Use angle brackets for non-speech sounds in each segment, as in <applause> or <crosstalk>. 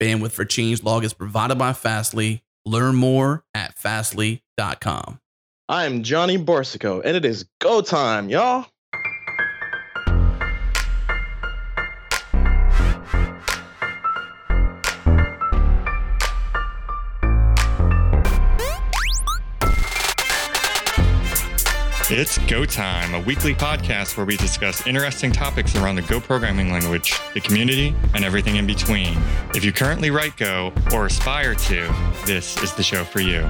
Bandwidth for changelog is provided by Fastly. Learn more at fastly.com. I'm Johnny Boursiquot, and it is go time, y'all. It's Go Time, a weekly podcast where we discuss interesting topics around the Go programming language, the community, and everything in between. If you currently write Go or aspire to, this is the show for you.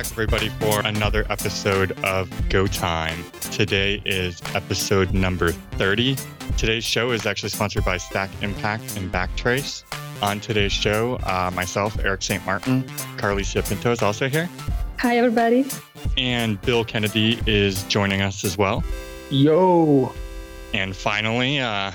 Back, everybody, for another episode of Go Time. Today is episode number 30. Today's show is actually sponsored by Stack Impact and Backtrace. On today's show, uh, myself, Erik St. Martin, Carlisia Pinto is also here. Hi, everybody. And Bill Kennedy is joining us as well. Yo. And finally, uh,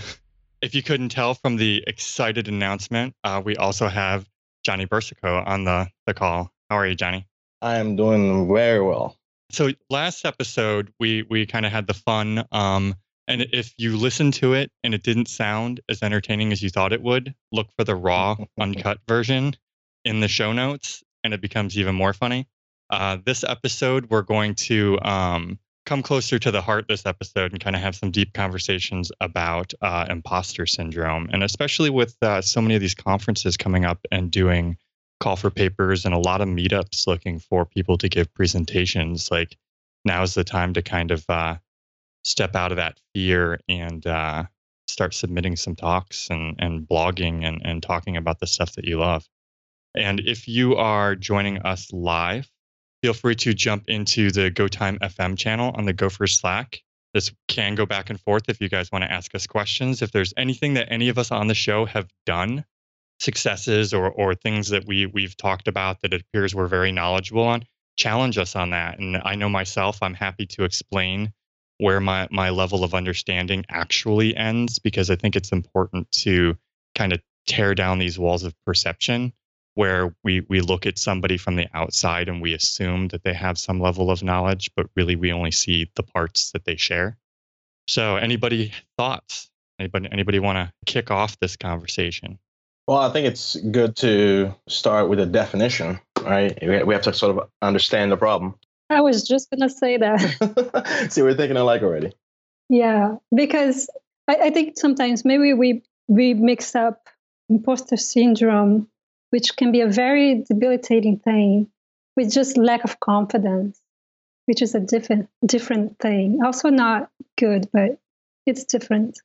if you couldn't tell from the excited announcement, uh, we also have Johnny Boursiquot on the, the call. How are you, Johnny? I am doing very well. So last episode, we we kind of had the fun. Um, and if you listen to it and it didn't sound as entertaining as you thought it would, look for the raw, <laughs> uncut version in the show notes, and it becomes even more funny. Uh, this episode, we're going to um, come closer to the heart this episode and kind of have some deep conversations about uh, imposter syndrome. And especially with uh, so many of these conferences coming up and doing call for papers and a lot of meetups looking for people to give presentations, like now is the time to kind of uh, step out of that fear and uh, start submitting some talks and, and blogging and, and talking about the stuff that you love. And if you are joining us live, feel free to jump into the GoTime FM channel on the Gopher Slack. This can go back and forth if you guys want to ask us questions. If there's anything that any of us on the show have done, successes or or things that we we've talked about that it appears we're very knowledgeable on, challenge us on that. And I know myself, I'm happy to explain where my my level of understanding actually ends because I think it's important to kind of tear down these walls of perception where we we look at somebody from the outside and we assume that they have some level of knowledge but really we only see the parts that they share. So anybody thoughts? Anybody anybody want to kick off this conversation well i think it's good to start with a definition right we have to sort of understand the problem i was just going to say that <laughs> see we're thinking alike already yeah because I, I think sometimes maybe we we mix up imposter syndrome which can be a very debilitating thing with just lack of confidence, which is a different different thing. Also not good, but it's different.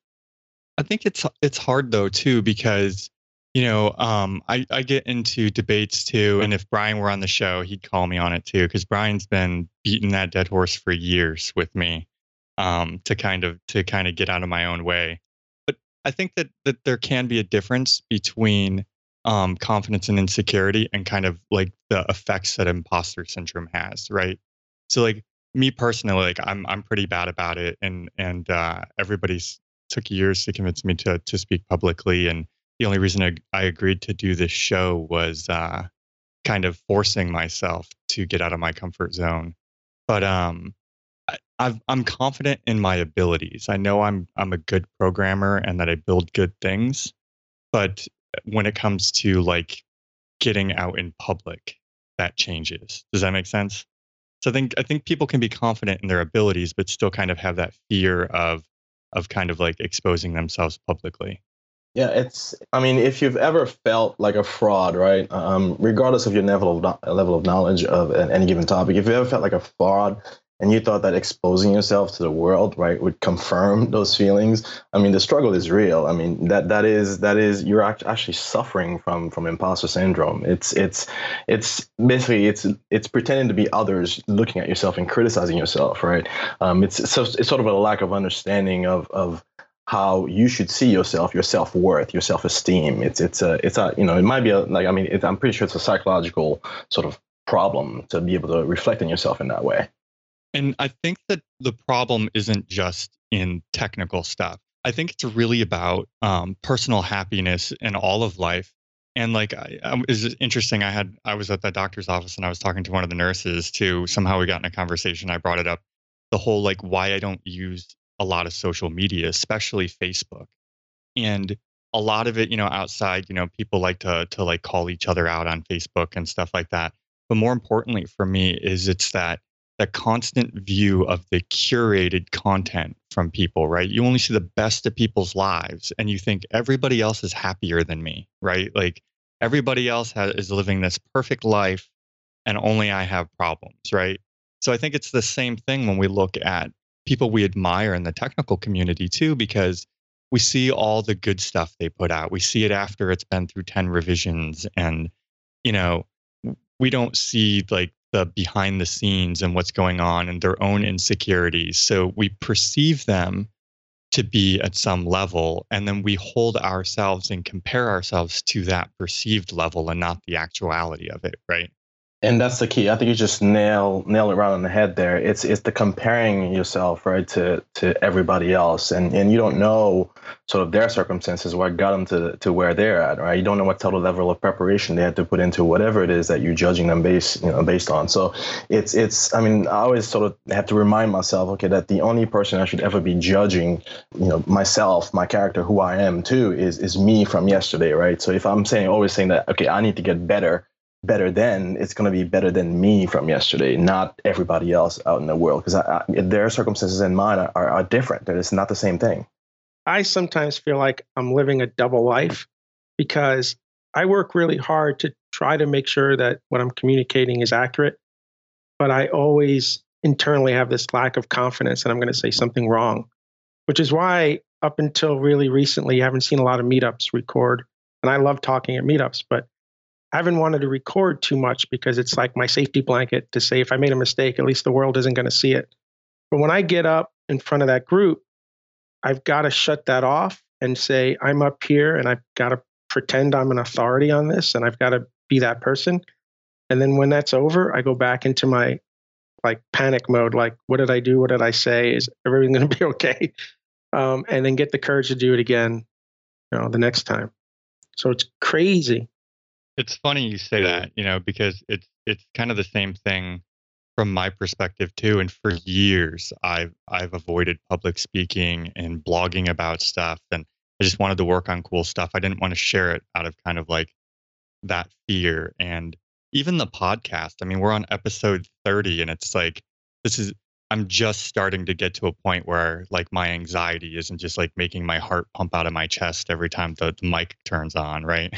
I think it's it's hard though too because you know um, I I get into debates too, and if Brian were on the show, he'd call me on it too because Brian's been beating that dead horse for years with me um, to kind of to kind of get out of my own way. But I think that that there can be a difference between um, confidence and insecurity and kind of like the effects that imposter syndrome has, right? So like me personally, like I'm I'm pretty bad about it, and and uh, everybody's took years to convince me to to speak publicly, and the only reason I, I agreed to do this show was uh, kind of forcing myself to get out of my comfort zone. But um, I, I've, I'm confident in my abilities. I know I'm I'm a good programmer and that I build good things, but when it comes to like getting out in public, that changes. Does that make sense? So I think I think people can be confident in their abilities, but still kind of have that fear of of kind of like exposing themselves publicly. Yeah, it's. I mean, if you've ever felt like a fraud, right? Um, regardless of your level of level of knowledge of any given topic, if you ever felt like a fraud and you thought that exposing yourself to the world right would confirm <laughs> those feelings i mean the struggle is real i mean that that is that is you're actually suffering from from imposter syndrome it's it's it's basically it's it's pretending to be others looking at yourself and criticizing yourself right um, it's so it's sort of a lack of understanding of of how you should see yourself, your self worth, your self esteem. It's it's a it's a you know it might be a like I mean it, I'm pretty sure it's a psychological sort of problem to be able to reflect on yourself in that way. And I think that the problem isn't just in technical stuff. I think it's really about um, personal happiness in all of life. And like, I, it's interesting. I had I was at the doctor's office and I was talking to one of the nurses too. Somehow we got in a conversation. I brought it up, the whole like why I don't use a lot of social media, especially Facebook, and a lot of it, you know, outside, you know, people like to to like call each other out on Facebook and stuff like that. But more importantly for me is it's that that constant view of the curated content from people, right? You only see the best of people's lives and you think everybody else is happier than me, right? Like everybody else has, is living this perfect life and only I have problems, right? So I think it's the same thing when we look at people we admire in the technical community too, because we see all the good stuff they put out. We see it after it's been through 10 revisions and, you know, we don't see like the behind the scenes and what's going on and their own insecurities. So we perceive them to be at some level, and then we hold ourselves and compare ourselves to that perceived level and not the actuality of it, right? And that's the key. I think you just nail nail it right on the head there. It's it's the comparing yourself right to to everybody else, and and you don't know sort of their circumstances, what got them to to where they're at, right? You don't know what total level of preparation they had to put into whatever it is that you're judging them based you know based on. So it's it's I mean I always sort of have to remind myself, okay, that the only person I should ever be judging, you know, myself, my character, who I am too, is is me from yesterday, right? So if I'm saying always saying that, okay, I need to get better better than it's going to be better than me from yesterday not everybody else out in the world. Because their circumstances and mine are, are different. It's not the same thing. I sometimes feel like i'm living a double life because i work really hard to try to make sure that what i'm communicating is accurate but i always internally have this lack of confidence that i'm going to say something wrong which is why up until really recently you haven't seen a lot of meetups record and i love talking at meetups but I haven't wanted to record too much because it's like my safety blanket to say if I made a mistake, at least the world isn't going to see it. But when I get up in front of that group, I've got to shut that off and say, I'm up here and I've got to pretend I'm an authority on this and I've got to be that person. And then when that's over, I go back into my like panic mode like, what did I do? What did I say? Is everything <laughs> going to be okay? Um, and then get the courage to do it again, you know, the next time. So it's crazy it's funny you say that, you know, because it's it's kind of the same thing from my perspective too. And for years, I've I've avoided public speaking and blogging about stuff, and I just wanted to work on cool stuff. I didn't want to share it out of kind of like that fear. And even the podcast. I mean, we're on episode thirty, and it's like this is I'm just starting to get to a point where like my anxiety isn't just like making my heart pump out of my chest every time the, the mic turns on, right?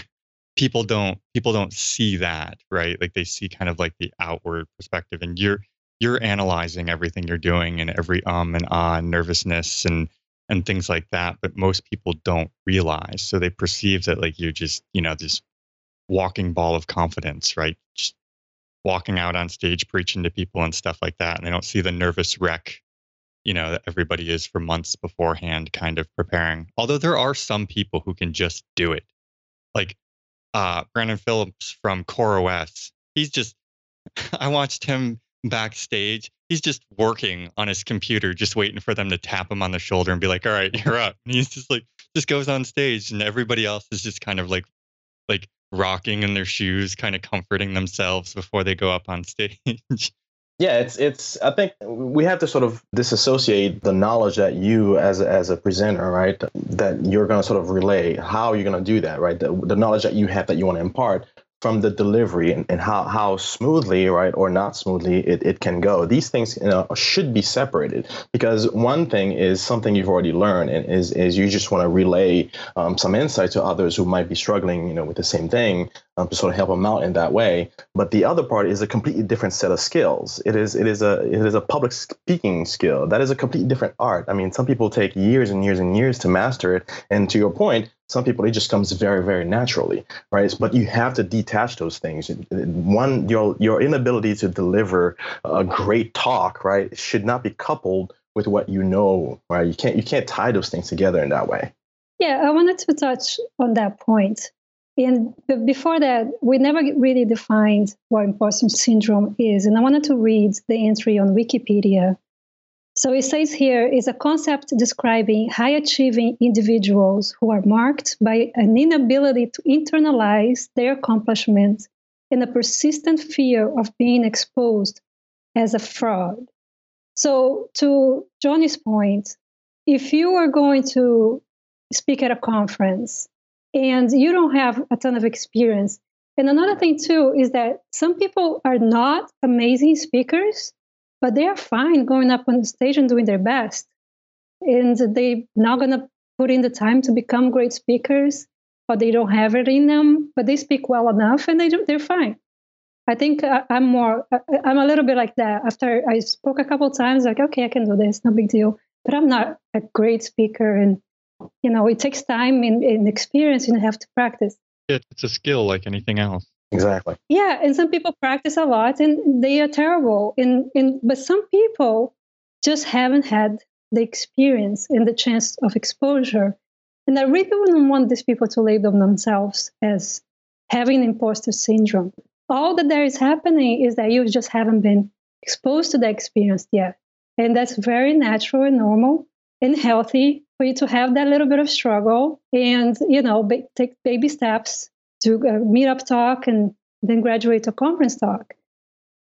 People don't people don't see that right? Like they see kind of like the outward perspective and you're you're analyzing everything you're doing and every um and ah nervousness and and things like that but most people don't realize. So they perceive that like you're just you know this walking ball of confidence right? Just walking out on stage preaching to people and stuff like that and they don't see the nervous wreck you know that everybody is for months beforehand kind of preparing. Although there are some people who can just do it. Like uh, Brandon Phillips from CoreOS. He's just, <laughs> I watched him backstage. He's just working on his computer, just waiting for them to tap him on the shoulder and be like, "All right, <laughs> you're up." And he's just like, just goes on stage, and everybody else is just kind of like, like rocking in their shoes, kind of comforting themselves before they go up on <laughs> stage. Yeah, it's it's. I think we have to sort of disassociate the knowledge that you, as a, as a presenter, right, that you're going to sort of relay. How you're going to do that, right? The, the knowledge that you have that you want to impart from the delivery and, and how, how smoothly, right, or not smoothly it, it can go. These things you know, should be separated because one thing is something you've already learned and is, is you just want to relay um, some insight to others who might be struggling, you know, with the same thing um, to sort of help them out in that way. But the other part is a completely different set of skills. It is, it is a, it is a public speaking skill. That is a completely different art. I mean, some people take years and years and years to master it. And to your point, some people it just comes very very naturally right? But you have to detach those things. One your your inability to deliver a great talk right should not be coupled with what you know right? You can't you can't tie those things together in that way. Yeah i wanted to touch on that point. And before that we never really defined what imposter syndrome is. And i wanted to read the entry on wikipedia So it says here is a concept describing high achieving individuals who are marked by an inability to internalize their accomplishments and a persistent fear of being exposed as a fraud. So, to Johnny's point, if you are going to speak at a conference and you don't have a ton of experience, and another thing too is that some people are not amazing speakers, but they are fine going up on the stage and doing their best. And they're not going to put in the time to become great speakers, or they don't have it in them, but they speak well enough and they do, they're fine. I think uh, I'm more, uh, I'm a little bit like that. After I spoke a couple times, like, okay, I can do this, no big deal. But I'm not a great speaker. And, you know, it takes time and, and experience and you have to practice. It's a skill like anything else. Exactly. Yeah. And some people practice a lot and they are terrible. And, and, but some people just haven't had the experience and the chance of exposure. And I really wouldn't want these people to label themselves as having imposter syndrome all that there is happening is that you just haven't been exposed to the experience yet. And that's very natural and normal and healthy for you to have that little bit of struggle and, you know, take baby steps to uh, meet up talk and then graduate to conference talk.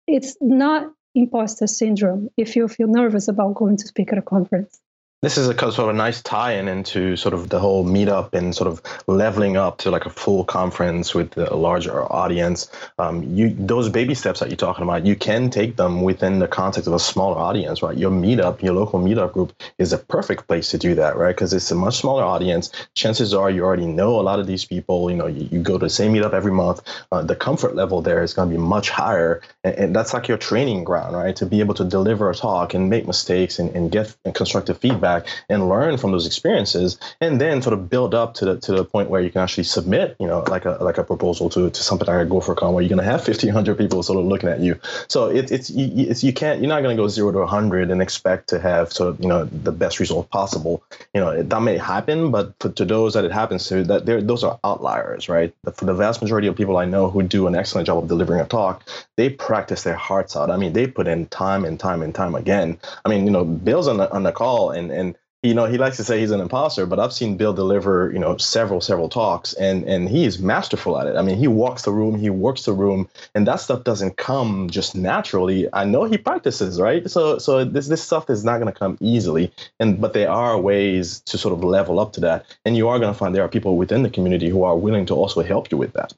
It's not imposter syndrome if you feel nervous about going to speak at a conference this is a sort of a nice tie-in into sort of the whole meetup and sort of leveling up to like a full conference with a larger audience. Um, you those baby steps that you're talking about, you can take them within the context of a smaller audience, right? Your meetup, your local meetup group, is a perfect place to do that, right? Because it's a much smaller audience. Chances are you already know a lot of these people. You know, you, you go to the same meetup every month. Uh, the comfort level there is going to be much higher, and, and, that's like your training ground, right? To be able to deliver a talk and make mistakes and, and get constructive feedback and learn from those experiences and then sort of build up to the to the point where you can actually submit you know like a like a proposal to to something like a GopherCon where you're going to have <laughs> 1500 people sort of looking at you. So it, it's you, it's you can't you're not going to go zero to 100 and expect to have sort of you know the best result possible. You know that may happen but for, to those that it happens to that those are outliers right? For the vast majority of people I know who do an excellent job of delivering a talk they practice their hearts out. I mean they put in time and time and time again. I mean you know Bill's on the on the call and and you know, he likes to say he's an imposter, but I've seen Bill deliver, you know, several, several talks and and he is masterful at it. I mean, he walks the room, he works the room, and that stuff doesn't come just naturally. I know he practices, right? So so this this stuff is not gonna come easily. And but there are ways to sort of level up to that. And you are gonna find there are people within the community who are willing to also help you with that.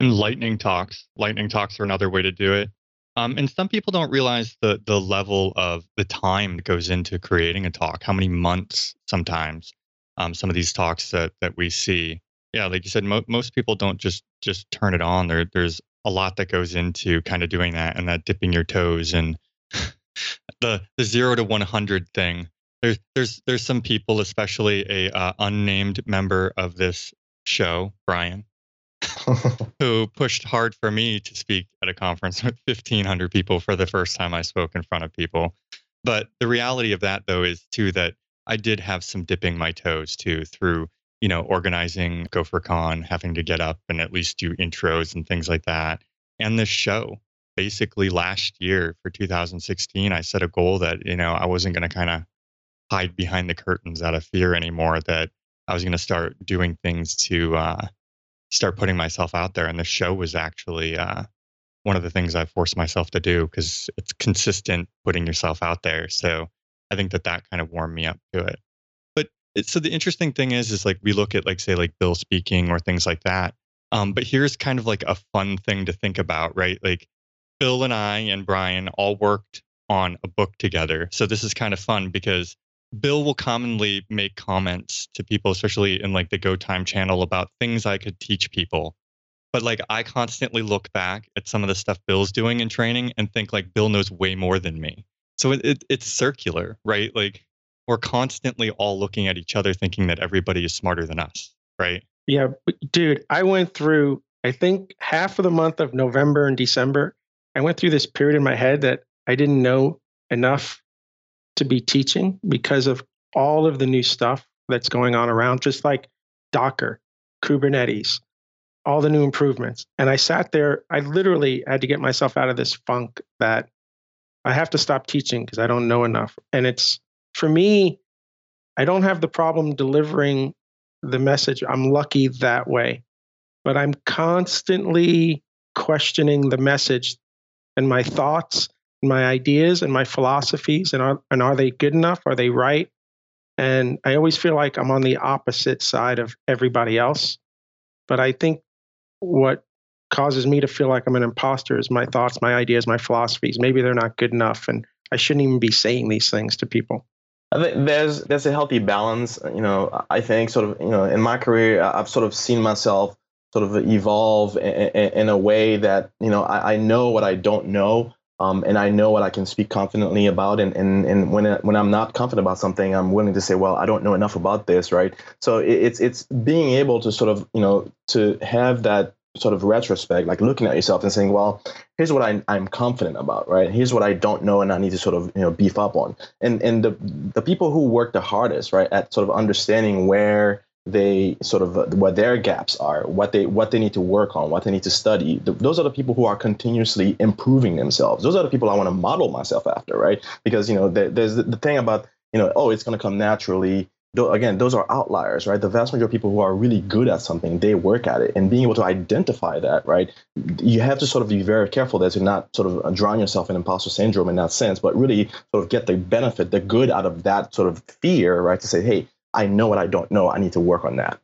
And lightning talks. Lightning talks are another way to do it. Um, and some people don't realize the the level of the time that goes into creating a talk. How many months sometimes um, some of these talks that that we see. Yeah, like you said, mo- most people don't just just turn it on. There there's a lot that goes into kind of doing that and that dipping your toes and <laughs> the the zero to one hundred thing. There's there's there's some people, especially a uh, unnamed member of this show, Brian, <laughs> who pushed hard for me to speak at a conference with 1,500 people for the first time I spoke in front of people. But the reality of that, though, is too that I did have some dipping my toes too through, you know, organizing GopherCon, having to get up and at least do intros and things like that. And the show, basically last year for 2016, I set a goal that, you know, I wasn't going to kind of hide behind the curtains out of fear anymore, that I was going to start doing things to, uh, start putting myself out there. And the show was actually uh, one of the things I forced myself to do because it's consistent putting yourself out there. So I think that that kind of warmed me up to it. But it, so the interesting thing is, is like we look at like say like Bill speaking or things like that. Um, but here's kind of like a fun thing to think about, right? Like Bill and I and Brian all worked on a book together. So this is kind of fun because Bill will commonly make comments to people, especially in like the Go Time channel, about things I could teach people. But like I constantly look back at some of the stuff Bill's doing in training and think like Bill knows way more than me. So it, it, it's circular, right? Like we're constantly all looking at each other thinking that everybody is smarter than us, right? Yeah, dude, I went through I think half of the month of November and December. I went through this period in my head that I didn't know enough to be teaching because of all of the new stuff that's going on around, just like Docker, Kubernetes, all the new improvements. And I sat there, I literally had to get myself out of this funk that I have to stop teaching because I don't know enough. And it's for me, I don't have the problem delivering the message. I'm lucky that way. But I'm constantly questioning the message and my thoughts my ideas and my philosophies and are, and are they good enough? Are they right? And I always feel like I'm on the opposite side of everybody else. But I think what causes me to feel like I'm an imposter is my thoughts, my ideas, my philosophies. Maybe they're not good enough, and I shouldn't even be saying these things to people. There's there's a healthy balance. You know, I think sort of you know in my career I've sort of seen myself sort of evolve in, a way that you know I know what I don't know, um, and I know what I can speak confidently about. And and, and when when I'm not confident about something, I'm willing to say, well, I don't know enough about this, right? So it, it's it's being able to sort of you know to have that sort of retrospect, like looking at yourself and saying, well, here's what I, I'm confident about, right? Here's what I don't know and I need to sort of, you know, beef up on. And and the the people who work the hardest, right, at sort of understanding where they sort of uh, what their gaps are, what they what they need to work on, what they need to study. Those are the people who are continuously improving themselves. Those are the people I want to model myself after, right? Because you know, there's the, thing about you know, oh, it's going to come naturally again, those are outliers, right? The vast majority of people who are really good at something, they work at it. And being able to identify that, right? You have to sort of be very careful that you're not sort of drown yourself in imposter syndrome in that sense, but really sort of get the benefit, the good out of that sort of fear, right? To say, hey, I know what I don't know. I need to work on that.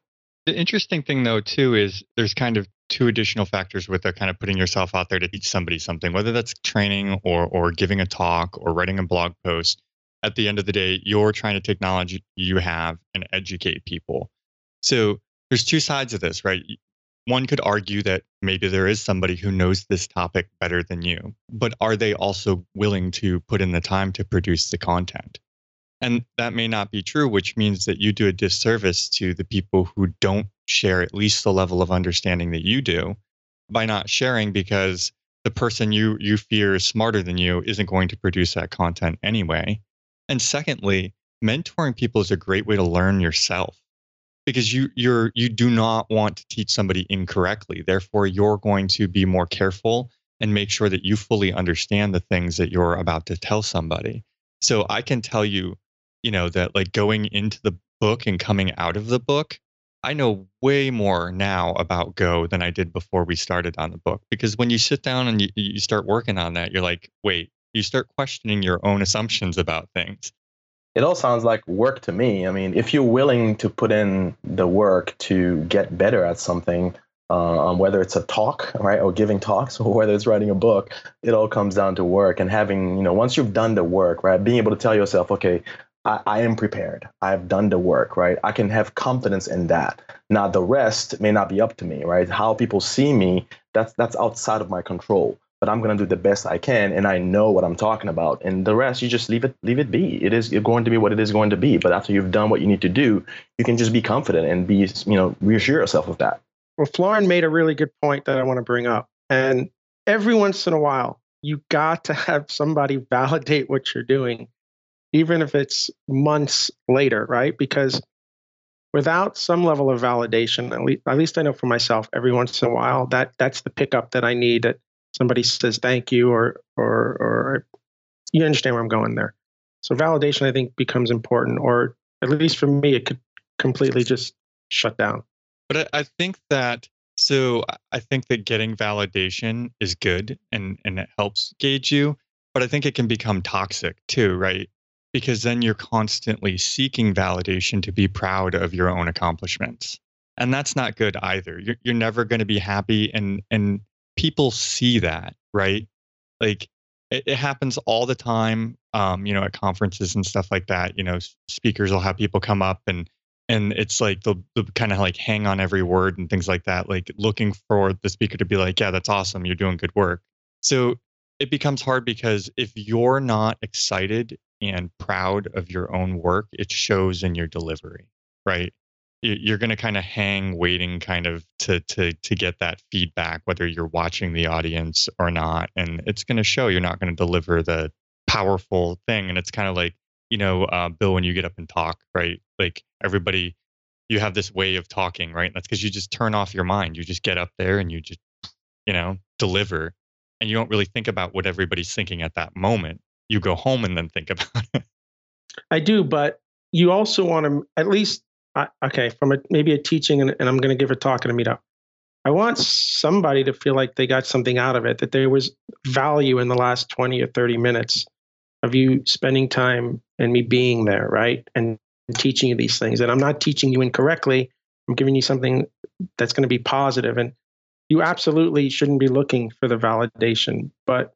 The interesting thing, though, too, is there's kind of two additional factors with the kind of putting yourself out there to teach somebody something, whether that's training or or giving a talk or writing a blog post at the end of the day, you're trying to take knowledge you have and educate people. So there's two sides of this, right? One could argue that maybe there is somebody who knows this topic better than you, but are they also willing to put in the time to produce the content? And that may not be true, which means that you do a disservice to the people who don't share at least the level of understanding that you do by not sharing because the person you you fear is smarter than you isn't going to produce that content anyway and secondly, mentoring people is a great way to learn yourself because you you're you do not want to teach somebody incorrectly. Therefore, you're going to be more careful and make sure that you fully understand the things that you're about to tell somebody. So I can tell you, you know, that like going into the book and coming out of the book, I know way more now about Go than I did before we started on the book. Because when you sit down and you, you start working on that, you're like, wait, you start questioning your own assumptions about things. It all sounds like work to me. I mean, if you're willing to put in the work to get better at something, uh, whether it's a talk, right, or giving talks, <laughs> or whether it's writing a book, it all comes down to work and having, you know, once you've done the work, right, being able to tell yourself, okay, I, I am prepared. I've done the work, right? I can have confidence in that. Now, the rest may not be up to me, right? How people see me, that's that's outside of my control but I'm going to do the best I can, and I know what I'm talking about. And the rest, you just leave it, leave it be. It is going to be what it is going to be. But after you've done what you need to do, you can just be confident and be, you know, reassure yourself of that. Well, Florin made a really good point that I want to bring up. And every once in a while, you got to have somebody <laughs> validate what you're doing, even if it's months later, right? Because without some level of validation, at least, at least I know for myself, every once in a while, that that's the pickup that I need. That somebody says thank you or or or you understand where I'm going there. So validation I think becomes important or at least for me it could completely just shut down. But I, think that so I think that getting validation is good and and it helps gauge you, but I think it can become toxic too, right? Because then you're constantly seeking validation to be proud of your own accomplishments. And that's not good either. You're, you're never going to be happy and and people see that, right? Like it, it happens all the time, um, you know, at conferences and stuff like that. You know, speakers will have people come up and and it's like they'll, they'll kind of like hang on every word and things like that, like looking for the speaker to be like, "Yeah, that's awesome. You're doing good work." So it becomes hard because if you're not excited and proud of your own work, it shows in your delivery, right? you're going to kind of hang waiting kind of to to to get that feedback whether you're watching the audience or not and it's going to show you're not going to deliver the powerful thing and it's kind of like you know uh, bill when you get up and talk right? Like everybody you have this way of talking right? That's because you just turn off your mind you just get up there and you just you know deliver and you don't really think about what everybody's thinking at that moment you go home and then think about <laughs> it I do, but you also want to at least okay from a, maybe a teaching, and, and I'm going to give a talk at a meetup. I want somebody to feel like they got something out of it, that there was value in the last 20 or 30 minutes of you spending time and me being there, right? And teaching you these things. And I'm not teaching you incorrectly. I'm giving you something that's going to be positive. And you absolutely shouldn't be looking for the validation. But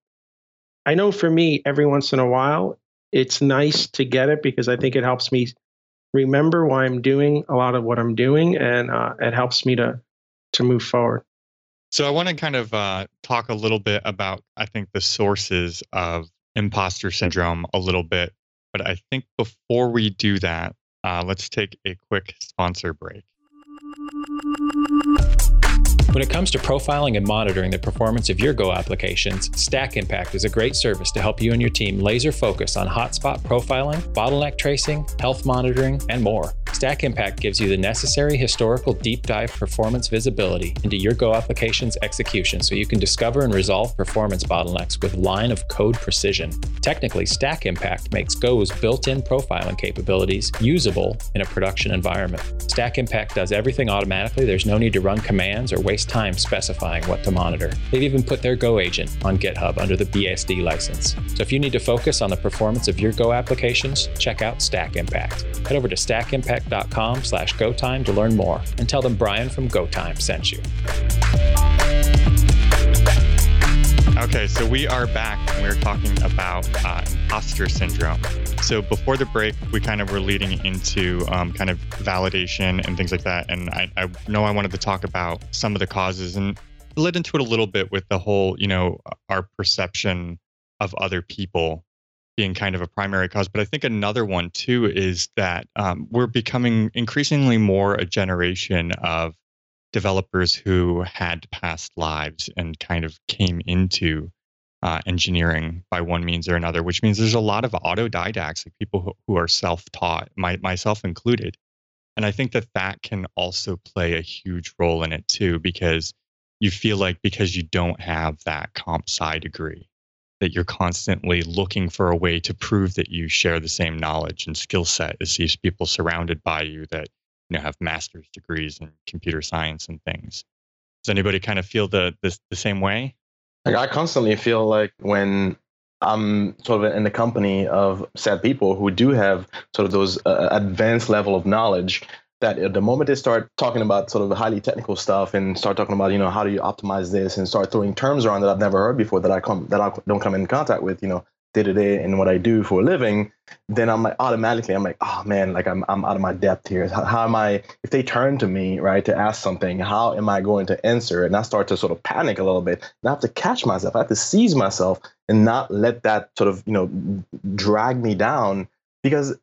I know for me, every once in a while, it's nice to get it because I think it helps me remember why I'm doing a lot of what I'm doing, and uh, it helps me to to move forward. So I want to kind of uh, talk a little bit about I think the sources of imposter syndrome a little bit, but I think before we do that, uh, let's take a quick sponsor break. When it comes to profiling and monitoring the performance of your Go applications, Stack Impact is a great service to help you and your team laser focus on hotspot profiling, bottleneck tracing, health monitoring, and more. Stack Impact gives you the necessary historical deep dive performance visibility into your Go application's execution so you can discover and resolve performance bottlenecks with line of code precision. Technically, Stack Impact makes Go's built in profiling capabilities usable in a production environment. Stack Impact does everything automatically, there's no need to run commands or waste time specifying what to monitor. They've even put their Go agent on GitHub under the BSD license. So if you need to focus on the performance of your Go applications, check out Stack Impact. Head over to stackimpact.com slash GoTime to learn more and tell them Brian from GoTime sent you. Okay, so we are back and we're talking about uh, imposter syndrome. So before the break, we kind of were leading into um, kind of validation and things like that. And I, I know I wanted to talk about some of the causes and led into it a little bit with the whole, you know, our perception of other people being kind of a primary cause. But I think another one too is that um, we're becoming increasingly more a generation of developers who had past lives and kind of came into uh, engineering by one means or another, which means there's a lot of autodidacts, like people who, who are self-taught, my, myself included. And I think that that can also play a huge role in it too, because you feel like because you don't have that comp sci degree, that you're constantly looking for a way to prove that you share the same knowledge and skill set as these people surrounded by you that you know have master's degrees in computer science and things. Does anybody kind of feel the the, the same way? Like I constantly feel like when I'm sort of in the company of sad people who do have sort of those uh, advanced level of knowledge that the moment they start talking about sort of highly technical stuff and start talking about you know how do you optimize this and start throwing terms around that I've never heard before that I come that I don't come in contact with you know day to day and what I do for a living, then I'm like automatically I'm like, oh man, like I'm I'm out of my depth here. How, how, am I? If they turn to me right to ask something, how am I going to answer? And I start to sort of panic a little bit. And I have to catch myself. I have to seize myself and not let that sort of you know drag me down because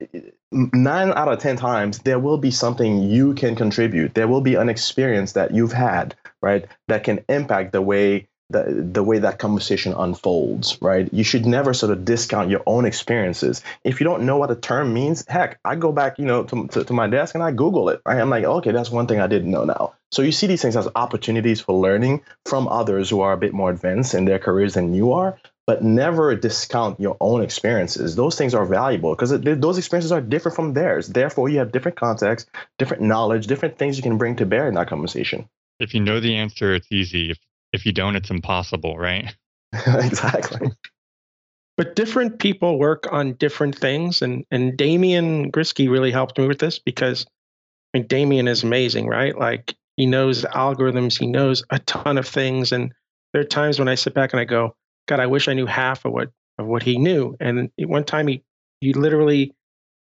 mm, nine out of ten times there will be something you can contribute. There will be an experience that you've had right that can impact the way the, the way that conversation unfolds, right? You should never sort of discount your own experiences. If you don't know what a term means, heck, I go back, you know, to, to, to my desk and I Google it, right? I'm like, okay, that's one thing I didn't know now. So you see these things as opportunities for learning from others who are a bit more advanced in their careers than you are, but never discount your own experiences. Those things are valuable because those experiences are different from theirs. Therefore, you have different context, different knowledge, different things you can bring to bear in that conversation. If you know the answer, it's easy. If if you don't, it's impossible, right? <laughs> <laughs> exactly. But different people work on different things, and and Damian Gryski really helped me with this because I mean Damian is amazing, right? Like he knows algorithms, he knows a ton of things, and there are times when I sit back and I go, God, I wish I knew half of what of what he knew. And one time he he literally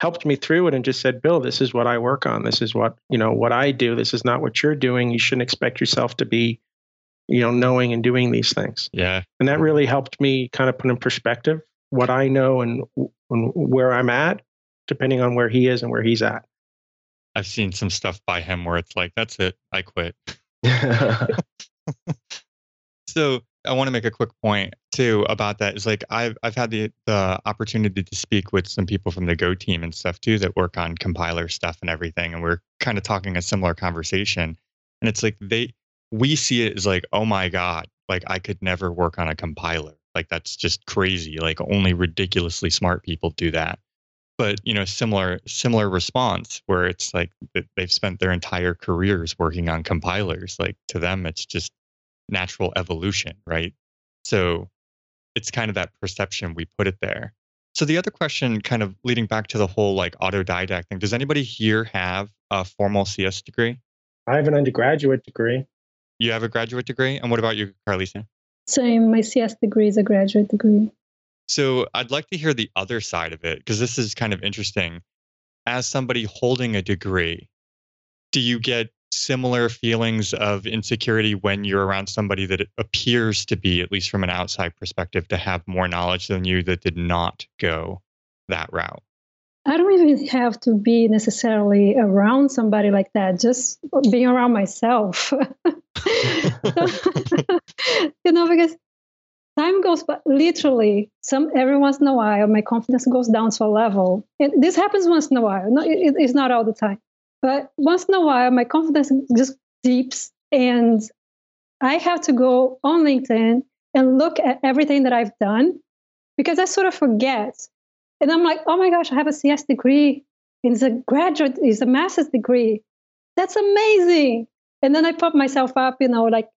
helped me through it and just said, Bill, this is what I work on. This is what you know what I do. This is not what you're doing. You shouldn't expect yourself to be you know, knowing and doing these things. Yeah. And that really helped me kind of put in perspective what I know and, and where I'm at, depending on where he is and where he's at. I've seen some stuff by him where it's like, that's it, I quit. <laughs> <laughs> so I want to make a quick point too about that. Is like I've I've had the the opportunity to speak with some people from the Go team and stuff too that work on compiler stuff and everything, and we're kind of talking a similar conversation. And it's like they we see it as like, oh my God, like I could never work on a compiler. Like that's just crazy. Like only ridiculously smart people do that. but you know similar similar response where it's like they've spent their entire careers working on compilers like to them it's just natural evolution right so it's kind of that perception we put it there so the other question kind of leading back to the whole like autodidact thing does anybody here have a formal cs degree i have an undergraduate degree you have a graduate degree and what about you carlisia same my cs degree is a graduate degree so I'd like to hear the other side of it because this is kind of interesting. As somebody holding a degree, do you get similar feelings of insecurity when you're around somebody that appears to be, at least from an outside perspective, to have more knowledge than you that did not go that route? I don't even have to be necessarily around somebody like that, just being around myself. <laughs> you know, because time goes by literally some every once in a while my confidence goes down to a level and this happens once in a while no, it, it's not all the time but once in a while my confidence just dips and i have to go on linkedin and look at everything that i've done because i sort of forget and i'm like oh my gosh i have a cs degree it's a graduate it's a master's degree that's amazing and then i pop myself up you know like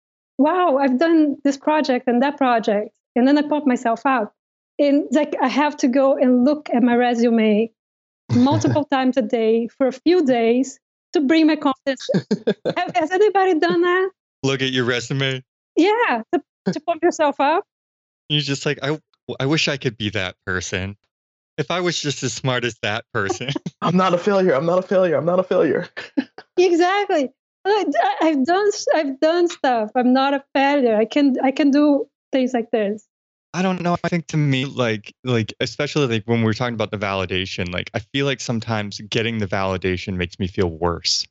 wow, I've done this project and that project. And then I pop myself out. And like I have to go and look at my resume <laughs> multiple times a day for a few days to bring my confidence. <laughs> have, has anybody done that? Look at your resume. Yeah, to, to pump yourself up. You're just like, I, I wish I could be that person. If I was just as smart as that person. <laughs> I'm not a failure. I'm not a failure. I'm not a failure. <laughs> exactly. I've done I've done stuff. I'm not a failure. I can I can do things like this. I don't know. I think to me, like, like especially like when we're talking about the validation, like I feel like sometimes getting the validation makes me feel worse.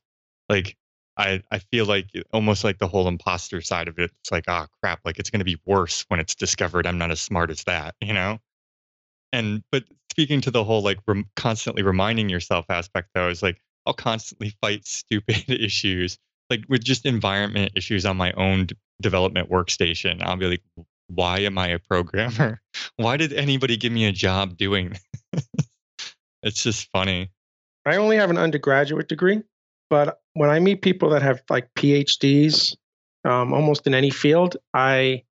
Like I, I feel like almost like the whole imposter side of it. It's like, oh crap, like it's going to be worse when it's discovered I'm not as smart as that, you know. And but speaking to the whole like rem- constantly reminding yourself aspect though is like I'll constantly fight stupid <laughs> issues, like with just environment issues on my own d- development workstation. I'll be like, why am I a programmer? <laughs> Why did anybody give me a job doing <laughs> it's just funny. I only have an undergraduate degree, but when I meet people that have like PhDs, um, almost in any field, I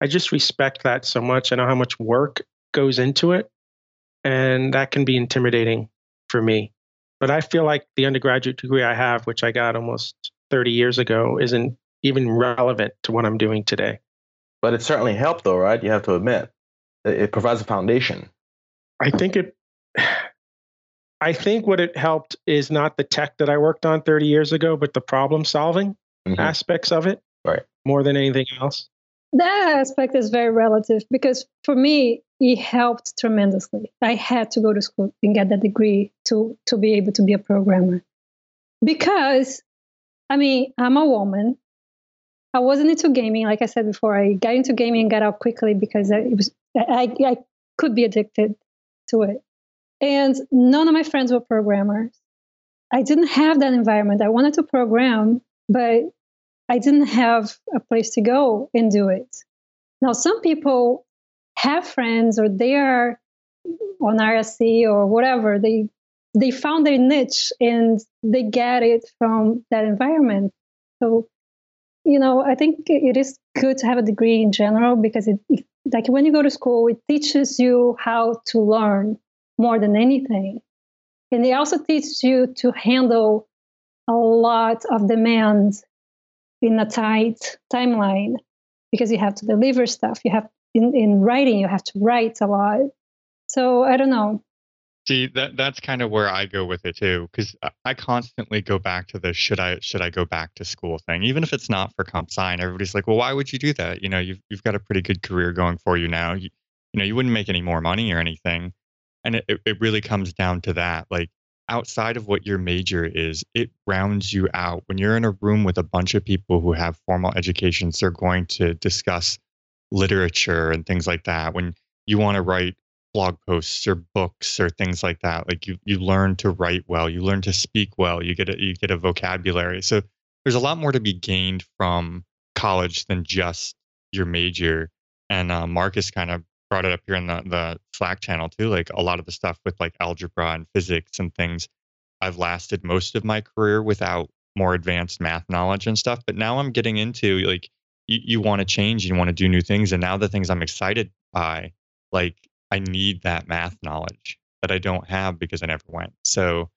I just respect that so much. I know how much work goes into it, and that can be intimidating for me. But I feel like the undergraduate degree I have, which I got almost 30 years ago, isn't even relevant to what I'm doing today. But it certainly helped, though, right? You have to admit, it provides a foundation. I think it. <sighs> I think what it helped is not the tech that I worked on 30 years ago, but the problem solving mm-hmm. aspects of it, right? More than anything else. That aspect is very relative because for me, it helped tremendously. I had to go to school and get that degree to to be able to be a programmer. Because I mean, I'm a woman. I wasn't into gaming, like I said before. I got into gaming and got out quickly because it was I, I could be addicted to it. And none of my friends were programmers. I didn't have that environment. I wanted to program, but I didn't have a place to go and do it. Now, some people have friends or they are on IRC or whatever. They they found their niche and they get it from that environment. So, you know, I think it is good to have a degree in general because it, it like when you go to school, it teaches you how to learn more than anything. And it also teaches you to handle a lot of demands in a tight timeline because you have to deliver stuff. You have in, in writing, you have to write a lot. So I don't know. See that that's kind of where I go with it too, because I constantly go back to the should I should I go back to school thing, even if it's not for comp sci. Everybody's like, well, why would you do that? You know, you've you've got a pretty good career going for you now. You, you know, you wouldn't make any more money or anything, and it it really comes down to that. Like, outside of what your major is, it rounds you out. When you're in a room with a bunch of people who have formal educations, they're going to discuss literature and things like that. When you want to write blog posts or books or things like that, like you you learn to write well, you learn to speak well, you get a you get a vocabulary. So there's a lot more to be gained from college than just your major. And uh, Marcus kind of brought it up here in the, the Slack channel too. Like a lot of the stuff with like algebra and physics and things, I've lasted most of my career without more advanced math knowledge and stuff. But now I'm getting into like you, you want to change, you want to do new things. And now the things I'm excited by, like I need that math knowledge that I don't have because I never went. So,